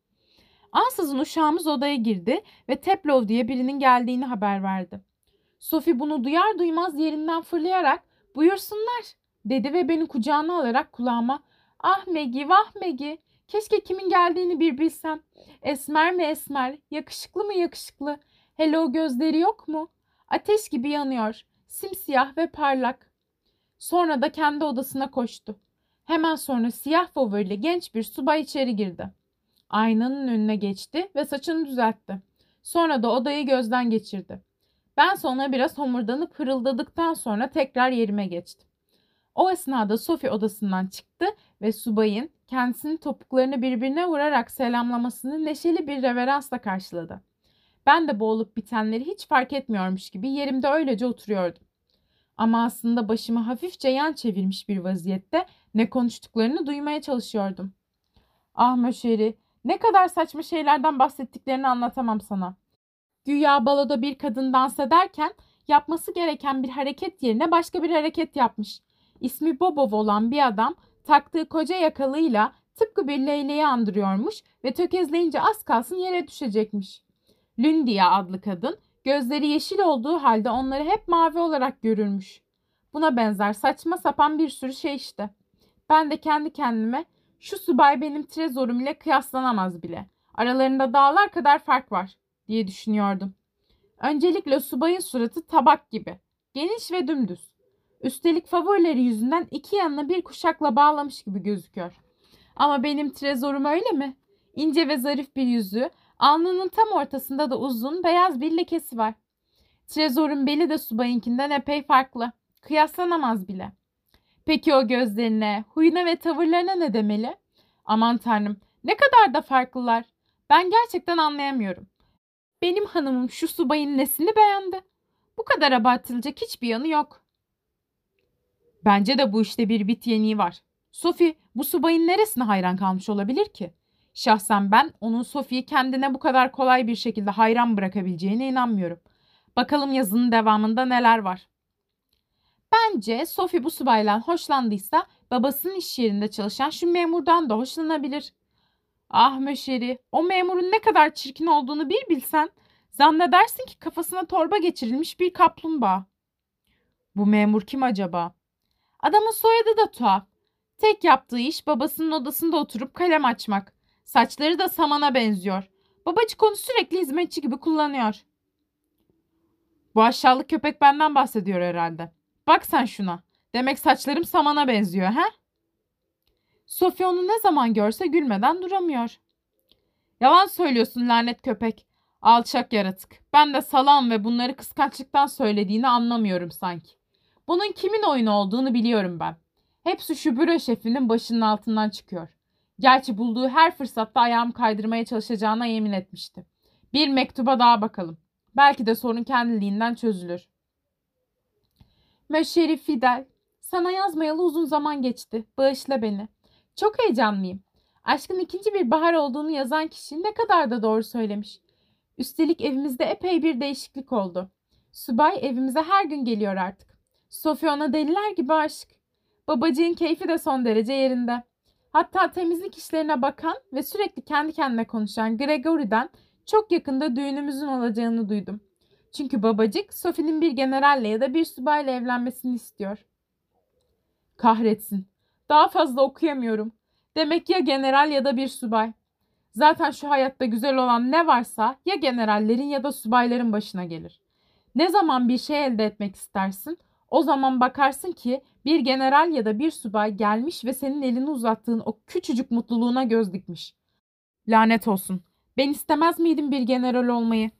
Ansızın uşağımız odaya girdi ve Teplov diye birinin geldiğini haber verdi. Sophie bunu duyar duymaz yerinden fırlayarak buyursunlar dedi ve beni kucağına alarak kulağıma ah Megi vah Megi keşke kimin geldiğini bir bilsem. Esmer mi esmer yakışıklı mı yakışıklı hele o gözleri yok mu? Ateş gibi yanıyor simsiyah ve parlak. Sonra da kendi odasına koştu. Hemen sonra siyah favorili genç bir subay içeri girdi. Aynanın önüne geçti ve saçını düzeltti. Sonra da odayı gözden geçirdi. Ben sonra biraz homurdanıp hırıldadıktan sonra tekrar yerime geçtim. O esnada Sophie odasından çıktı ve subayın kendisinin topuklarını birbirine vurarak selamlamasını neşeli bir reveransla karşıladı. Ben de boğulup bitenleri hiç fark etmiyormuş gibi yerimde öylece oturuyordum. Ama aslında başımı hafifçe yan çevirmiş bir vaziyette ne konuştuklarını duymaya çalışıyordum. Ah Möşeri, ne kadar saçma şeylerden bahsettiklerini anlatamam sana. Güya baloda bir kadın dans ederken yapması gereken bir hareket yerine başka bir hareket yapmış. İsmi Bobov olan bir adam taktığı koca yakalıyla tıpkı bir leyleği andırıyormuş ve tökezleyince az kalsın yere düşecekmiş. Lündia adlı kadın gözleri yeşil olduğu halde onları hep mavi olarak görürmüş. Buna benzer saçma sapan bir sürü şey işte. Ben de kendi kendime şu subay benim trezorum ile kıyaslanamaz bile. Aralarında dağlar kadar fark var diye düşünüyordum. Öncelikle subayın suratı tabak gibi. Geniş ve dümdüz. Üstelik favorileri yüzünden iki yanına bir kuşakla bağlamış gibi gözüküyor. Ama benim trezorum öyle mi? İnce ve zarif bir yüzü, alnının tam ortasında da uzun beyaz bir lekesi var. Trezor'un beli de subayınkinden epey farklı. Kıyaslanamaz bile. Peki o gözlerine, huyuna ve tavırlarına ne demeli? Aman tanrım ne kadar da farklılar. Ben gerçekten anlayamıyorum. Benim hanımım şu subayın nesini beğendi? Bu kadar abartılacak hiçbir yanı yok. Bence de bu işte bir bit yeniği var. Sophie bu subayın neresine hayran kalmış olabilir ki? Şahsen ben onun Sophie'yi kendine bu kadar kolay bir şekilde hayran bırakabileceğine inanmıyorum. Bakalım yazının devamında neler var. Bence Sophie bu subayla hoşlandıysa babasının iş yerinde çalışan şu memurdan da hoşlanabilir. Ah Möşeri, o memurun ne kadar çirkin olduğunu bir bilsen, zannedersin ki kafasına torba geçirilmiş bir kaplumbağa. Bu memur kim acaba? Adamın soyadı da tuhaf. Tek yaptığı iş babasının odasında oturup kalem açmak. Saçları da samana benziyor. Babacık onu sürekli hizmetçi gibi kullanıyor. Bu aşağılık köpek benden bahsediyor herhalde. Bak sen şuna. Demek saçlarım samana benziyor he? Sofya onu ne zaman görse gülmeden duramıyor. Yalan söylüyorsun lanet köpek. Alçak yaratık. Ben de salam ve bunları kıskançlıktan söylediğini anlamıyorum sanki. Bunun kimin oyunu olduğunu biliyorum ben. Hepsi şu büro şefinin başının altından çıkıyor. Gerçi bulduğu her fırsatta ayağımı kaydırmaya çalışacağına yemin etmişti. Bir mektuba daha bakalım. Belki de sorun kendiliğinden çözülür. Möşeri Fidel, sana yazmayalı uzun zaman geçti. Bağışla beni. Çok heyecanlıyım. Aşkın ikinci bir bahar olduğunu yazan kişi ne kadar da doğru söylemiş. Üstelik evimizde epey bir değişiklik oldu. Subay evimize her gün geliyor artık. Sofya ona deliler gibi aşık. Babacığın keyfi de son derece yerinde. Hatta temizlik işlerine bakan ve sürekli kendi kendine konuşan Gregory'den çok yakında düğünümüzün olacağını duydum. Çünkü babacık Sophie'nin bir generalle ya da bir subayla evlenmesini istiyor. Kahretsin. Daha fazla okuyamıyorum. Demek ya general ya da bir subay. Zaten şu hayatta güzel olan ne varsa ya generallerin ya da subayların başına gelir. Ne zaman bir şey elde etmek istersin, o zaman bakarsın ki bir general ya da bir subay gelmiş ve senin elini uzattığın o küçücük mutluluğuna göz dikmiş. Lanet olsun. Ben istemez miydim bir general olmayı?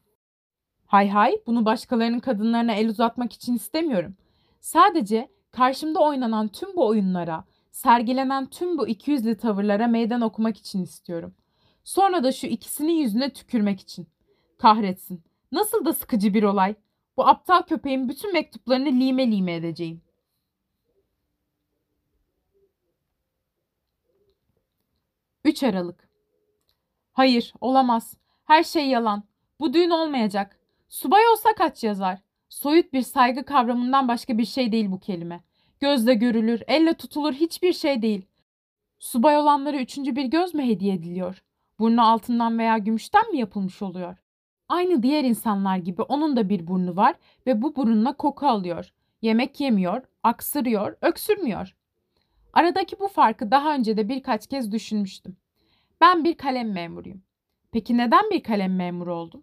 Hay hay, bunu başkalarının kadınlarına el uzatmak için istemiyorum. Sadece karşımda oynanan tüm bu oyunlara, sergilenen tüm bu ikiyüzlü tavırlara meydan okumak için istiyorum. Sonra da şu ikisinin yüzüne tükürmek için. Kahretsin. Nasıl da sıkıcı bir olay. Bu aptal köpeğin bütün mektuplarını lime lime edeceğim. 3 Aralık Hayır, olamaz. Her şey yalan. Bu düğün olmayacak. Subay olsa kaç yazar? Soyut bir saygı kavramından başka bir şey değil bu kelime. Gözle görülür, elle tutulur hiçbir şey değil. Subay olanlara üçüncü bir göz mü hediye ediliyor? Burnu altından veya gümüşten mi yapılmış oluyor? Aynı diğer insanlar gibi onun da bir burnu var ve bu burunla koku alıyor. Yemek yemiyor, aksırıyor, öksürmüyor. Aradaki bu farkı daha önce de birkaç kez düşünmüştüm. Ben bir kalem memuruyum. Peki neden bir kalem memuru oldum?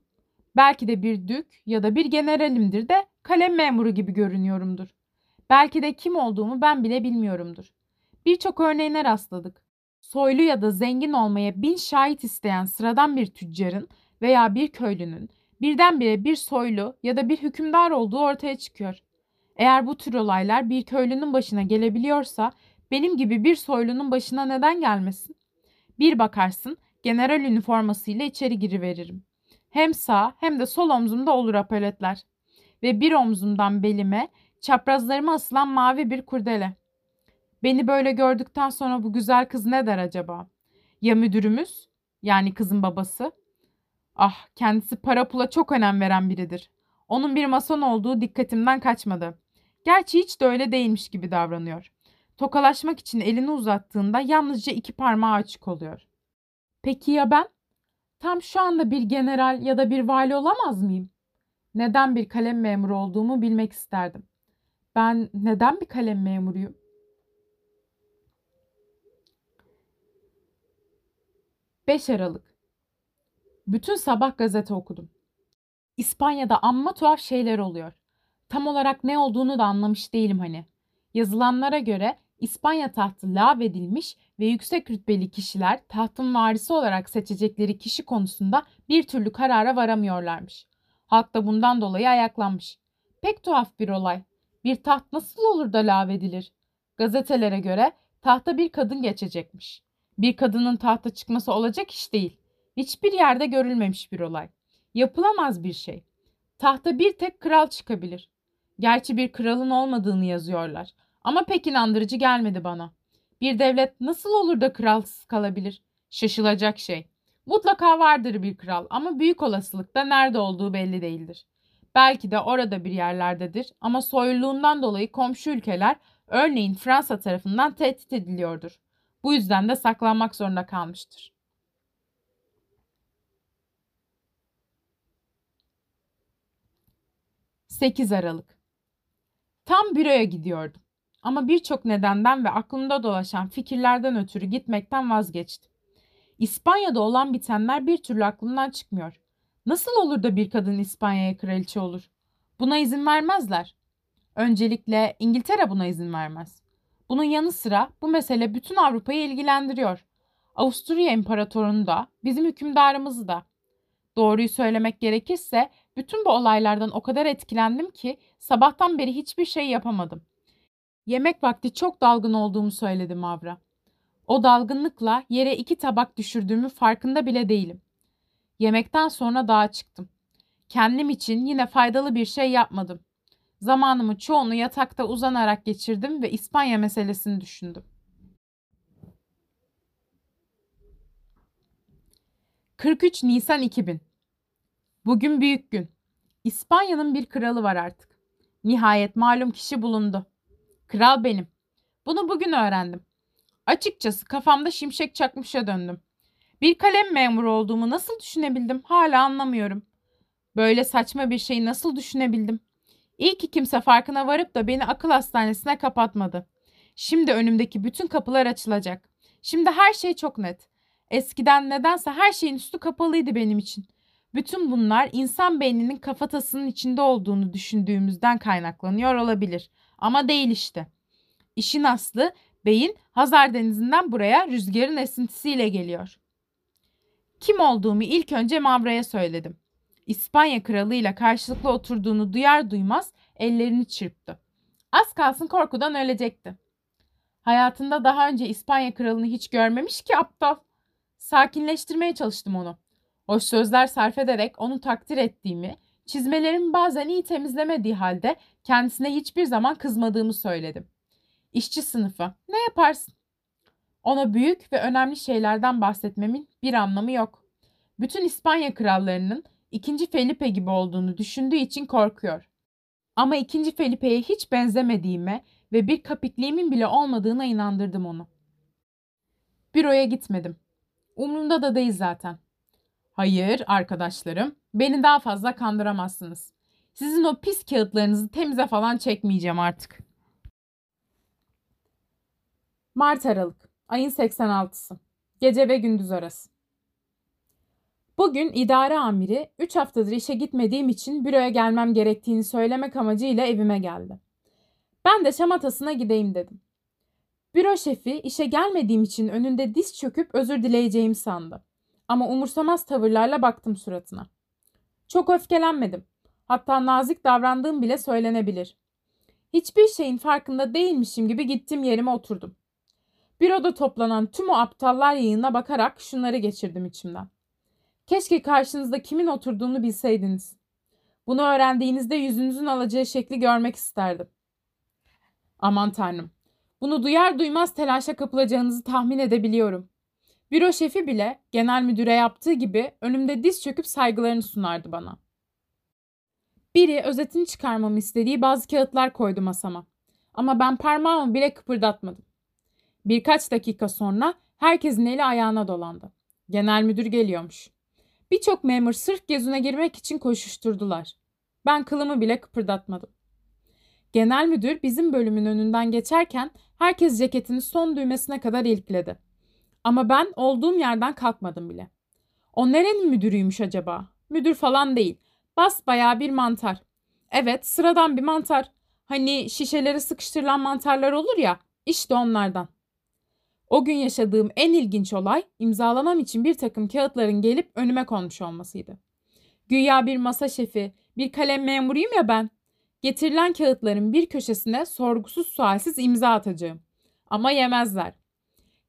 Belki de bir dük ya da bir generalimdir de kalem memuru gibi görünüyorumdur. Belki de kim olduğumu ben bile bilmiyorumdur. Birçok örneğine rastladık. Soylu ya da zengin olmaya bin şahit isteyen sıradan bir tüccarın veya bir köylünün birdenbire bir soylu ya da bir hükümdar olduğu ortaya çıkıyor. Eğer bu tür olaylar bir köylünün başına gelebiliyorsa benim gibi bir soylunun başına neden gelmesin? Bir bakarsın general üniformasıyla içeri giriveririm. Hem sağ hem de sol omzumda olur apoletler. Ve bir omzumdan belime çaprazlarıma asılan mavi bir kurdele. Beni böyle gördükten sonra bu güzel kız ne der acaba? Ya müdürümüz? Yani kızın babası? Ah kendisi para pula çok önem veren biridir. Onun bir mason olduğu dikkatimden kaçmadı. Gerçi hiç de öyle değilmiş gibi davranıyor. Tokalaşmak için elini uzattığında yalnızca iki parmağı açık oluyor. Peki ya ben? Tam şu anda bir general ya da bir vali olamaz mıyım? Neden bir kalem memuru olduğumu bilmek isterdim. Ben neden bir kalem memuruyum? Beş Aralık Bütün sabah gazete okudum. İspanya'da amma tuhaf şeyler oluyor. Tam olarak ne olduğunu da anlamış değilim hani. Yazılanlara göre İspanya tahtı lağvedilmiş ve yüksek rütbeli kişiler tahtın varisi olarak seçecekleri kişi konusunda bir türlü karara varamıyorlarmış. Halk da bundan dolayı ayaklanmış. Pek tuhaf bir olay. Bir taht nasıl olur da lağvedilir? Gazetelere göre tahta bir kadın geçecekmiş. Bir kadının tahta çıkması olacak iş değil. Hiçbir yerde görülmemiş bir olay. Yapılamaz bir şey. Tahta bir tek kral çıkabilir. Gerçi bir kralın olmadığını yazıyorlar. Ama pek inandırıcı gelmedi bana. Bir devlet nasıl olur da kralsız kalabilir? Şaşılacak şey. Mutlaka vardır bir kral ama büyük olasılıkta nerede olduğu belli değildir. Belki de orada bir yerlerdedir ama soyluluğundan dolayı komşu ülkeler örneğin Fransa tarafından tehdit ediliyordur. Bu yüzden de saklanmak zorunda kalmıştır. ...8 Aralık Tam büroya gidiyordum. Ama birçok nedenden ve aklımda dolaşan fikirlerden ötürü gitmekten vazgeçtim. İspanya'da olan bitenler bir türlü aklımdan çıkmıyor. Nasıl olur da bir kadın İspanya'ya kraliçe olur? Buna izin vermezler. Öncelikle İngiltere buna izin vermez. Bunun yanı sıra bu mesele bütün Avrupa'yı ilgilendiriyor. Avusturya İmparatorunu da, bizim hükümdarımızı da. Doğruyu söylemek gerekirse bütün bu olaylardan o kadar etkilendim ki sabahtan beri hiçbir şey yapamadım. Yemek vakti çok dalgın olduğumu söyledi Mavra. O dalgınlıkla yere iki tabak düşürdüğümü farkında bile değilim. Yemekten sonra dağa çıktım. Kendim için yine faydalı bir şey yapmadım. Zamanımı çoğunu yatakta uzanarak geçirdim ve İspanya meselesini düşündüm. 43 Nisan 2000 Bugün büyük gün. İspanya'nın bir kralı var artık. Nihayet malum kişi bulundu. Kral benim. Bunu bugün öğrendim. Açıkçası kafamda şimşek çakmışa döndüm. Bir kalem memuru olduğumu nasıl düşünebildim hala anlamıyorum. Böyle saçma bir şeyi nasıl düşünebildim? İyi ki kimse farkına varıp da beni akıl hastanesine kapatmadı. Şimdi önümdeki bütün kapılar açılacak. Şimdi her şey çok net. Eskiden nedense her şeyin üstü kapalıydı benim için. Bütün bunlar insan beyninin kafatasının içinde olduğunu düşündüğümüzden kaynaklanıyor olabilir. Ama değil işte. İşin aslı beyin Hazar Denizi'nden buraya rüzgarın esintisiyle geliyor. Kim olduğumu ilk önce Mavra'ya söyledim. İspanya kralıyla karşılıklı oturduğunu duyar duymaz ellerini çırptı. Az kalsın korkudan ölecekti. Hayatında daha önce İspanya kralını hiç görmemiş ki aptal. Sakinleştirmeye çalıştım onu. Hoş sözler sarf ederek onu takdir ettiğimi, çizmelerimi bazen iyi temizlemediği halde kendisine hiçbir zaman kızmadığımı söyledim. İşçi sınıfı. Ne yaparsın? Ona büyük ve önemli şeylerden bahsetmemin bir anlamı yok. Bütün İspanya krallarının ikinci Felipe gibi olduğunu düşündüğü için korkuyor. Ama ikinci Felipe'ye hiç benzemediğime ve bir kapikliğimin bile olmadığına inandırdım onu. Büroya gitmedim. Umrumda da değil zaten. Hayır arkadaşlarım, beni daha fazla kandıramazsınız. Sizin o pis kağıtlarınızı temize falan çekmeyeceğim artık. Mart Aralık, ayın 86'sı. Gece ve gündüz arası. Bugün idare amiri 3 haftadır işe gitmediğim için büroya gelmem gerektiğini söylemek amacıyla evime geldi. Ben de şamatasına gideyim dedim. Büro şefi işe gelmediğim için önünde diz çöküp özür dileyeceğimi sandı. Ama umursamaz tavırlarla baktım suratına. Çok öfkelenmedim. Hatta nazik davrandığım bile söylenebilir. Hiçbir şeyin farkında değilmişim gibi gittim yerime oturdum. Büroda toplanan tüm o aptallar yayına bakarak şunları geçirdim içimden. Keşke karşınızda kimin oturduğunu bilseydiniz. Bunu öğrendiğinizde yüzünüzün alacağı şekli görmek isterdim. Aman tanrım. Bunu duyar duymaz telaşa kapılacağınızı tahmin edebiliyorum. Büro şefi bile genel müdüre yaptığı gibi önümde diz çöküp saygılarını sunardı bana. Biri özetini çıkarmamı istediği bazı kağıtlar koydu masama. Ama ben parmağımı bile kıpırdatmadım. Birkaç dakika sonra herkesin eli ayağına dolandı. Genel müdür geliyormuş. Birçok memur sırf gezine girmek için koşuşturdular. Ben kılımı bile kıpırdatmadım. Genel müdür bizim bölümün önünden geçerken herkes ceketini son düğmesine kadar ilikledi. Ama ben olduğum yerden kalkmadım bile. O nerenin müdürüymüş acaba? Müdür falan değil. Bas bayağı bir mantar. Evet sıradan bir mantar. Hani şişelere sıkıştırılan mantarlar olur ya işte onlardan. O gün yaşadığım en ilginç olay imzalamam için bir takım kağıtların gelip önüme konmuş olmasıydı. Güya bir masa şefi, bir kalem memuruyum ya ben. Getirilen kağıtların bir köşesine sorgusuz sualsiz imza atacağım. Ama yemezler.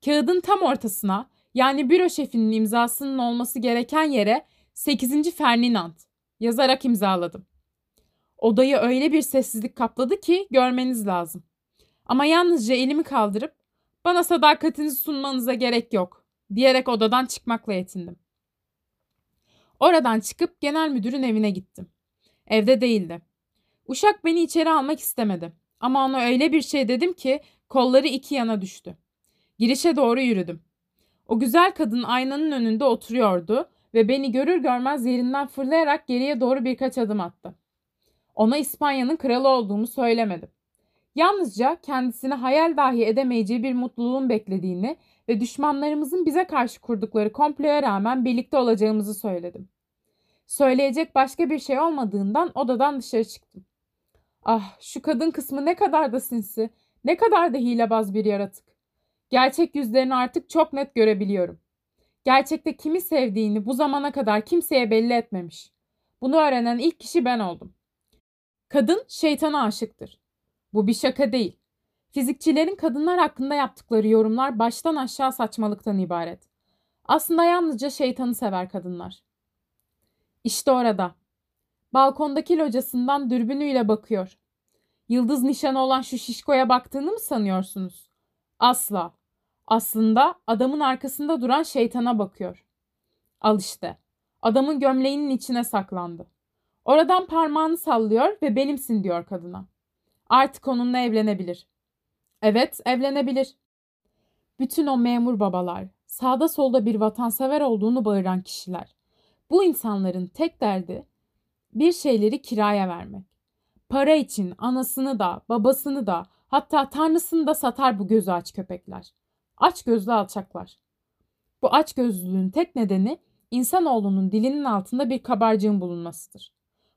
Kağıdın tam ortasına yani büro şefinin imzasının olması gereken yere 8. Ferdinand yazarak imzaladım. Odayı öyle bir sessizlik kapladı ki görmeniz lazım. Ama yalnızca elimi kaldırıp bana sadakatinizi sunmanıza gerek yok diyerek odadan çıkmakla yetindim. Oradan çıkıp genel müdürün evine gittim. Evde değildi. Uşak beni içeri almak istemedi. Ama ona öyle bir şey dedim ki kolları iki yana düştü. Girişe doğru yürüdüm. O güzel kadın aynanın önünde oturuyordu ve beni görür görmez yerinden fırlayarak geriye doğru birkaç adım attı. Ona İspanya'nın kralı olduğumu söylemedim. Yalnızca kendisine hayal dahi edemeyeceği bir mutluluğun beklediğini ve düşmanlarımızın bize karşı kurdukları komploya rağmen birlikte olacağımızı söyledim. Söyleyecek başka bir şey olmadığından odadan dışarı çıktım. Ah şu kadın kısmı ne kadar da sinsi, ne kadar da hilebaz bir yaratık. Gerçek yüzlerini artık çok net görebiliyorum. Gerçekte kimi sevdiğini bu zamana kadar kimseye belli etmemiş. Bunu öğrenen ilk kişi ben oldum. Kadın şeytana aşıktır. Bu bir şaka değil. Fizikçilerin kadınlar hakkında yaptıkları yorumlar baştan aşağı saçmalıktan ibaret. Aslında yalnızca şeytanı sever kadınlar. İşte orada. Balkondaki locasından dürbünüyle bakıyor. Yıldız nişanı olan şu şişkoya baktığını mı sanıyorsunuz? Asla. Aslında adamın arkasında duran şeytana bakıyor. Al işte. Adamın gömleğinin içine saklandı. Oradan parmağını sallıyor ve benimsin diyor kadına. Artık onunla evlenebilir. Evet, evlenebilir. Bütün o memur babalar, sağda solda bir vatansever olduğunu bağıran kişiler. Bu insanların tek derdi bir şeyleri kiraya vermek. Para için anasını da, babasını da, hatta tanrısını da satar bu gözü aç köpekler. Aç gözlü alçaklar. Bu aç gözlülüğün tek nedeni insanoğlunun dilinin altında bir kabarcığın bulunmasıdır.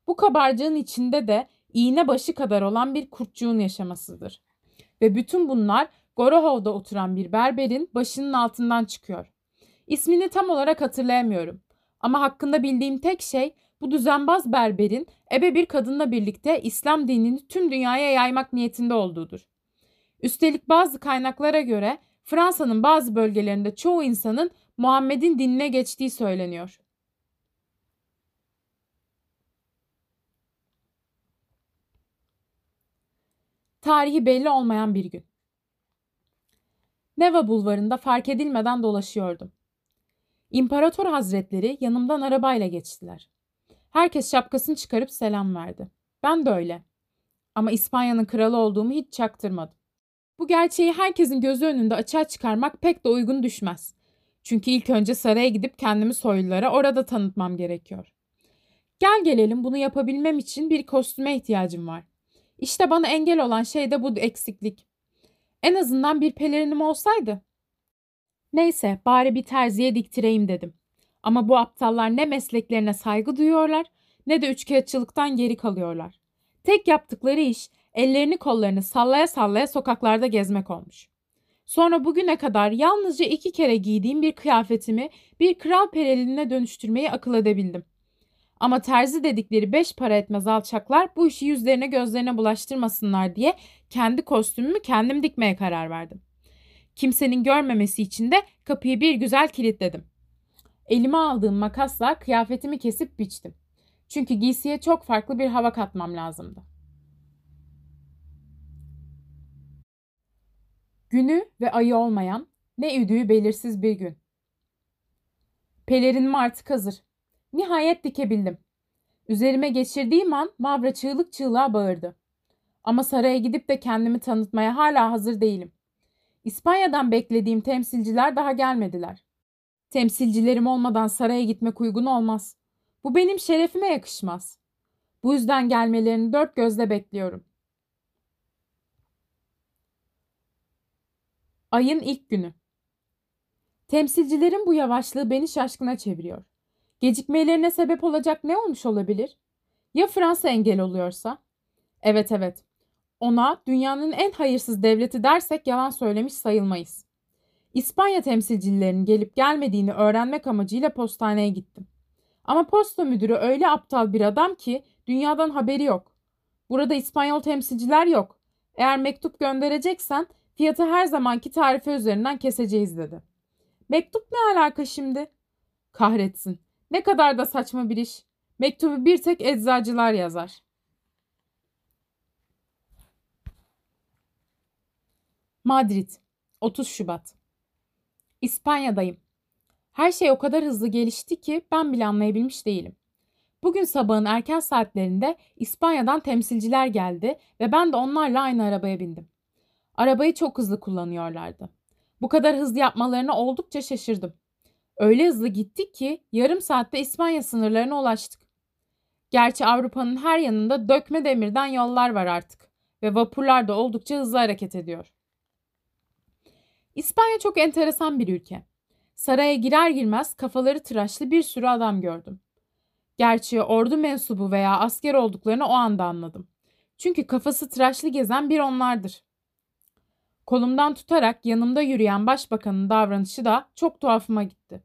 Bu kabarcığın içinde de iğne başı kadar olan bir kurtçuğun yaşamasıdır. Ve bütün bunlar Gorohov'da oturan bir berberin başının altından çıkıyor. İsmini tam olarak hatırlayamıyorum. Ama hakkında bildiğim tek şey bu düzenbaz berberin ebe bir kadınla birlikte İslam dinini tüm dünyaya yaymak niyetinde olduğudur. Üstelik bazı kaynaklara göre Fransa'nın bazı bölgelerinde çoğu insanın Muhammed'in dinine geçtiği söyleniyor. Tarihi belli olmayan bir gün. Neva bulvarında fark edilmeden dolaşıyordum. İmparator hazretleri yanımdan arabayla geçtiler. Herkes şapkasını çıkarıp selam verdi. Ben de öyle. Ama İspanya'nın kralı olduğumu hiç çaktırmadım. Bu gerçeği herkesin gözü önünde açığa çıkarmak pek de uygun düşmez. Çünkü ilk önce saraya gidip kendimi soylulara orada tanıtmam gerekiyor. Gel gelelim bunu yapabilmem için bir kostüme ihtiyacım var. İşte bana engel olan şey de bu eksiklik. En azından bir pelerinim olsaydı. Neyse bari bir terziye diktireyim dedim. Ama bu aptallar ne mesleklerine saygı duyuyorlar ne de üçkağıtçılıktan geri kalıyorlar. Tek yaptıkları iş ellerini kollarını sallaya sallaya sokaklarda gezmek olmuş. Sonra bugüne kadar yalnızca iki kere giydiğim bir kıyafetimi bir kral pereline dönüştürmeyi akıl edebildim. Ama terzi dedikleri beş para etmez alçaklar bu işi yüzlerine gözlerine bulaştırmasınlar diye kendi kostümümü kendim dikmeye karar verdim. Kimsenin görmemesi için de kapıyı bir güzel kilitledim. Elime aldığım makasla kıyafetimi kesip biçtim. Çünkü giysiye çok farklı bir hava katmam lazımdı. Günü ve ayı olmayan, ne üdüğü belirsiz bir gün. Pelerinim artık hazır. Nihayet dikebildim. Üzerime geçirdiğim an Mavra çığlık çığlığa bağırdı. Ama saraya gidip de kendimi tanıtmaya hala hazır değilim. İspanya'dan beklediğim temsilciler daha gelmediler. Temsilcilerim olmadan saraya gitmek uygun olmaz. Bu benim şerefime yakışmaz. Bu yüzden gelmelerini dört gözle bekliyorum. Ayın ilk günü. Temsilcilerin bu yavaşlığı beni şaşkına çeviriyor. Gecikmelerine sebep olacak ne olmuş olabilir? Ya Fransa engel oluyorsa? Evet evet. Ona dünyanın en hayırsız devleti dersek yalan söylemiş sayılmayız. İspanya temsilcilerinin gelip gelmediğini öğrenmek amacıyla postaneye gittim. Ama posta müdürü öyle aptal bir adam ki dünyadan haberi yok. Burada İspanyol temsilciler yok. Eğer mektup göndereceksen fiyatı her zamanki tarife üzerinden keseceğiz dedi. Mektup ne alaka şimdi? Kahretsin. Ne kadar da saçma bir iş. Mektubu bir tek eczacılar yazar. Madrid, 30 Şubat. İspanya'dayım. Her şey o kadar hızlı gelişti ki ben bile anlayabilmiş değilim. Bugün sabahın erken saatlerinde İspanya'dan temsilciler geldi ve ben de onlarla aynı arabaya bindim. Arabayı çok hızlı kullanıyorlardı. Bu kadar hızlı yapmalarına oldukça şaşırdım. Öyle hızlı gittik ki yarım saatte İspanya sınırlarına ulaştık. Gerçi Avrupa'nın her yanında dökme demirden yollar var artık ve vapurlar da oldukça hızlı hareket ediyor. İspanya çok enteresan bir ülke. Saraya girer girmez kafaları tıraşlı bir sürü adam gördüm. Gerçi ordu mensubu veya asker olduklarını o anda anladım. Çünkü kafası tıraşlı gezen bir onlardır. Kolumdan tutarak yanımda yürüyen başbakanın davranışı da çok tuhafıma gitti.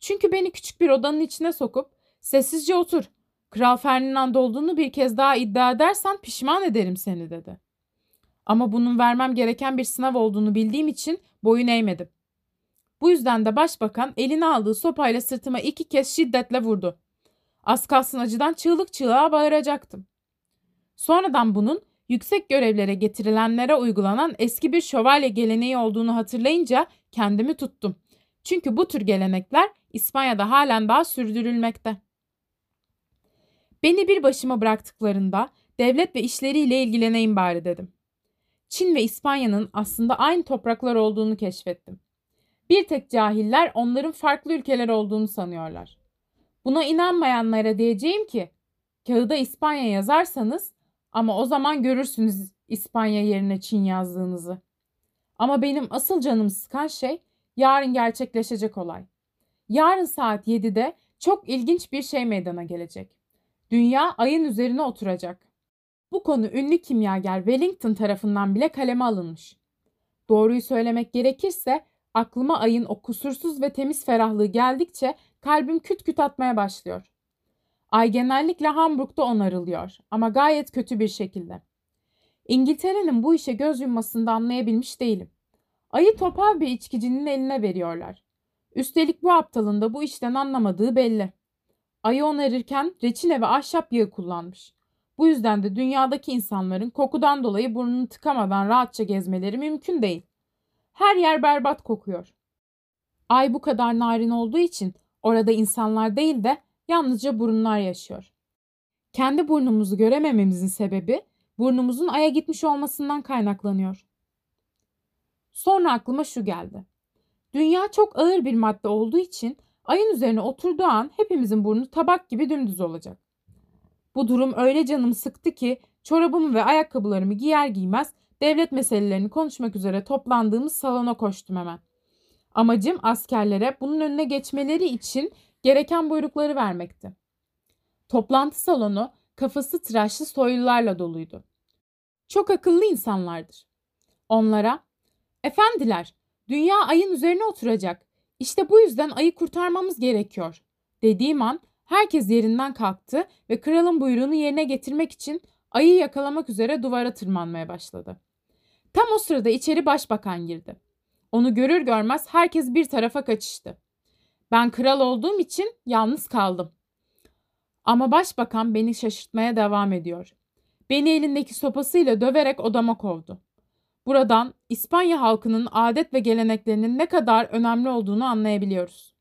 Çünkü beni küçük bir odanın içine sokup sessizce otur. Kral Ferdinand olduğunu bir kez daha iddia edersen pişman ederim seni dedi. Ama bunun vermem gereken bir sınav olduğunu bildiğim için boyun eğmedim. Bu yüzden de başbakan eline aldığı sopayla sırtıma iki kez şiddetle vurdu. Az kalsın acıdan çığlık çığlığa bağıracaktım. Sonradan bunun yüksek görevlere getirilenlere uygulanan eski bir şövalye geleneği olduğunu hatırlayınca kendimi tuttum. Çünkü bu tür gelenekler İspanya'da halen daha sürdürülmekte. Beni bir başıma bıraktıklarında devlet ve işleriyle ilgileneyim bari dedim. Çin ve İspanya'nın aslında aynı topraklar olduğunu keşfettim. Bir tek cahiller onların farklı ülkeler olduğunu sanıyorlar. Buna inanmayanlara diyeceğim ki, kağıda İspanya yazarsanız ama o zaman görürsünüz İspanya yerine Çin yazdığınızı. Ama benim asıl canımı sıkan şey yarın gerçekleşecek olay. Yarın saat 7'de çok ilginç bir şey meydana gelecek. Dünya ayın üzerine oturacak. Bu konu ünlü kimyager Wellington tarafından bile kaleme alınmış. Doğruyu söylemek gerekirse aklıma ayın o kusursuz ve temiz ferahlığı geldikçe kalbim küt küt atmaya başlıyor. Ay genellikle Hamburg'da onarılıyor ama gayet kötü bir şekilde. İngiltere'nin bu işe göz yummasını anlayabilmiş değilim. Ayı topal bir içkicinin eline veriyorlar. Üstelik bu aptalın da bu işten anlamadığı belli. Ayı onarırken reçine ve ahşap yağı kullanmış. Bu yüzden de dünyadaki insanların kokudan dolayı burnunu tıkamadan rahatça gezmeleri mümkün değil. Her yer berbat kokuyor. Ay bu kadar narin olduğu için orada insanlar değil de yalnızca burunlar yaşıyor. Kendi burnumuzu göremememizin sebebi burnumuzun aya gitmiş olmasından kaynaklanıyor. Sonra aklıma şu geldi. Dünya çok ağır bir madde olduğu için ayın üzerine oturduğu an hepimizin burnu tabak gibi dümdüz olacak. Bu durum öyle canımı sıktı ki çorabımı ve ayakkabılarımı giyer giymez devlet meselelerini konuşmak üzere toplandığımız salona koştum hemen. Amacım askerlere bunun önüne geçmeleri için gereken buyrukları vermekti. Toplantı salonu kafası tıraşlı soylularla doluydu. Çok akıllı insanlardır. Onlara, efendiler, dünya ayın üzerine oturacak. İşte bu yüzden ayı kurtarmamız gerekiyor. Dediğim an herkes yerinden kalktı ve kralın buyruğunu yerine getirmek için ayı yakalamak üzere duvara tırmanmaya başladı. Tam o sırada içeri başbakan girdi. Onu görür görmez herkes bir tarafa kaçıştı. Ben kral olduğum için yalnız kaldım. Ama başbakan beni şaşırtmaya devam ediyor. Beni elindeki sopasıyla döverek odama kovdu. Buradan İspanya halkının adet ve geleneklerinin ne kadar önemli olduğunu anlayabiliyoruz.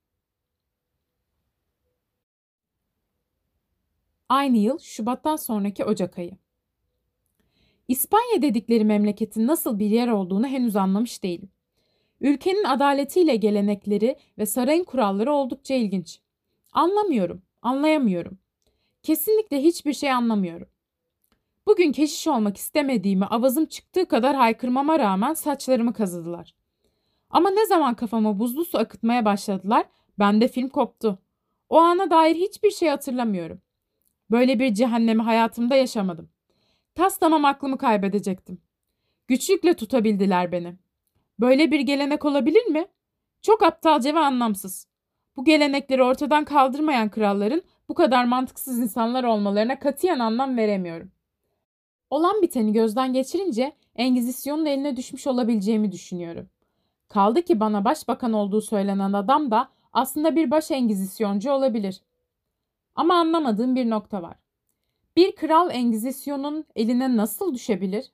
Aynı yıl Şubat'tan sonraki Ocak ayı. İspanya dedikleri memleketin nasıl bir yer olduğunu henüz anlamış değilim. Ülkenin adaletiyle gelenekleri ve sarayın kuralları oldukça ilginç. Anlamıyorum, anlayamıyorum. Kesinlikle hiçbir şey anlamıyorum. Bugün keşiş olmak istemediğimi avazım çıktığı kadar haykırmama rağmen saçlarımı kazıdılar. Ama ne zaman kafama buzlu su akıtmaya başladılar, bende film koptu. O ana dair hiçbir şey hatırlamıyorum. Böyle bir cehennemi hayatımda yaşamadım. Tas tamam aklımı kaybedecektim. Güçlükle tutabildiler beni. Böyle bir gelenek olabilir mi? Çok aptalca ve anlamsız. Bu gelenekleri ortadan kaldırmayan kralların bu kadar mantıksız insanlar olmalarına katiyen anlam veremiyorum. Olan biteni gözden geçirince Engizisyon'un eline düşmüş olabileceğimi düşünüyorum. Kaldı ki bana başbakan olduğu söylenen adam da aslında bir baş engizisyoncu olabilir. Ama anlamadığım bir nokta var. Bir kral engizisyonun eline nasıl düşebilir?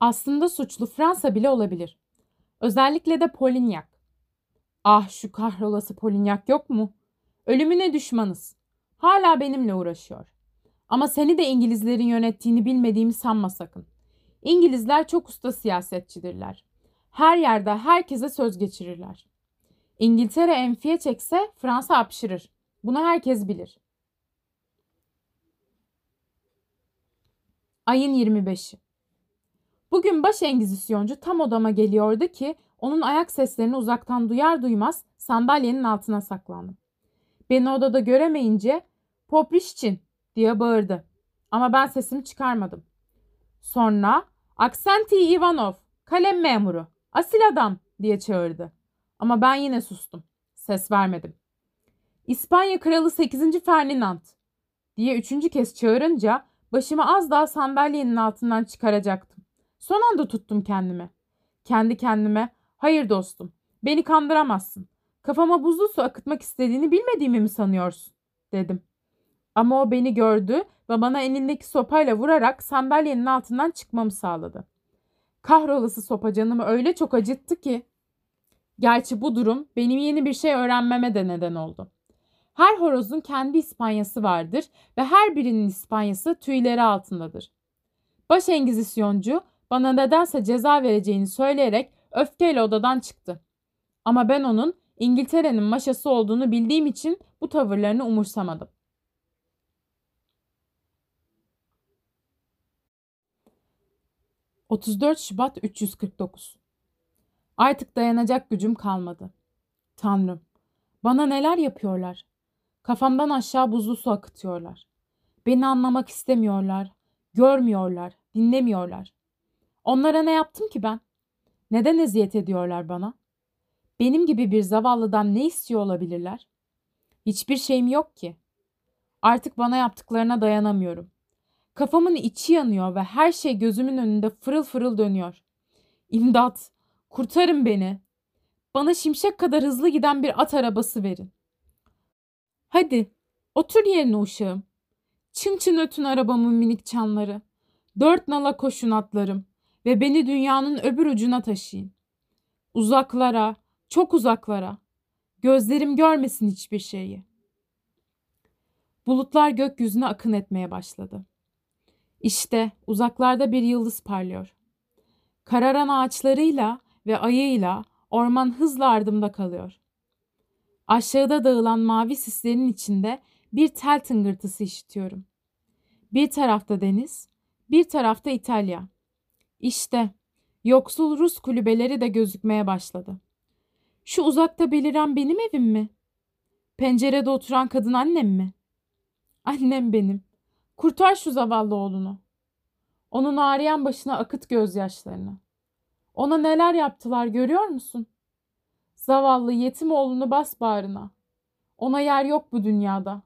Aslında suçlu Fransa bile olabilir. Özellikle de Polignac. Ah şu kahrolası Polignac yok mu? Ölümüne düşmanız. Hala benimle uğraşıyor. Ama seni de İngilizlerin yönettiğini bilmediğimi sanma sakın. İngilizler çok usta siyasetçidirler. Her yerde herkese söz geçirirler. İngiltere enfiye çekse Fransa apşırır. Bunu herkes bilir. Ayın 25'i. Bugün baş engizisyoncu tam odama geliyordu ki onun ayak seslerini uzaktan duyar duymaz sandalyenin altına saklandım. Beni odada göremeyince Poprişçin diye bağırdı. Ama ben sesimi çıkarmadım. Sonra Aksenti Ivanov, kalem memuru, asil adam diye çağırdı. Ama ben yine sustum. Ses vermedim. İspanya Kralı 8. Ferdinand diye üçüncü kez çağırınca başımı az daha sandalyenin altından çıkaracaktım. Son anda tuttum kendimi. Kendi kendime hayır dostum beni kandıramazsın. Kafama buzlu su akıtmak istediğini bilmediğimi mi sanıyorsun dedim. Ama o beni gördü ve bana elindeki sopayla vurarak sandalyenin altından çıkmamı sağladı. Kahrolası sopa canımı öyle çok acıttı ki. Gerçi bu durum benim yeni bir şey öğrenmeme de neden oldu. Her horozun kendi İspanyası vardır ve her birinin İspanyası tüyleri altındadır. Baş engizisyoncu bana nedense ceza vereceğini söyleyerek öfkeyle odadan çıktı. Ama ben onun İngiltere'nin maşası olduğunu bildiğim için bu tavırlarını umursamadım. 34 Şubat 349 Artık dayanacak gücüm kalmadı. Tanrım, bana neler yapıyorlar? Kafamdan aşağı buzlu su akıtıyorlar. Beni anlamak istemiyorlar, görmüyorlar, dinlemiyorlar. Onlara ne yaptım ki ben? Neden eziyet ediyorlar bana? Benim gibi bir zavallıdan ne istiyor olabilirler? Hiçbir şeyim yok ki. Artık bana yaptıklarına dayanamıyorum. Kafamın içi yanıyor ve her şey gözümün önünde fırıl fırıl dönüyor. İmdat! Kurtarın beni! Bana şimşek kadar hızlı giden bir at arabası verin. Hadi, otur yerine uşağım. Çın çın ötün arabamın minik çanları. Dört nala koşun atlarım ve beni dünyanın öbür ucuna taşıyın. Uzaklara, çok uzaklara. Gözlerim görmesin hiçbir şeyi. Bulutlar gökyüzüne akın etmeye başladı. İşte uzaklarda bir yıldız parlıyor. Kararan ağaçlarıyla ve ayıyla orman hızla ardımda kalıyor. Aşağıda dağılan mavi sislerin içinde bir tel tıngırtısı işitiyorum. Bir tarafta deniz, bir tarafta İtalya. İşte yoksul Rus kulübeleri de gözükmeye başladı. Şu uzakta beliren benim evim mi? Pencerede oturan kadın annem mi? Annem benim. Kurtar şu zavallı oğlunu. Onun ağrıyan başına akıt gözyaşlarını. Ona neler yaptılar görüyor musun? Zavallı yetim oğlunu bas bağrına. Ona yer yok bu dünyada.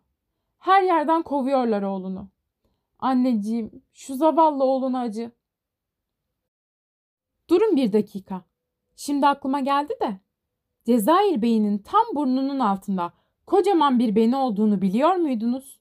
Her yerden kovuyorlar oğlunu. Anneciğim, şu zavallı oğluna acı. Durun bir dakika. Şimdi aklıma geldi de. Cezayir Bey'inin tam burnunun altında kocaman bir beni olduğunu biliyor muydunuz?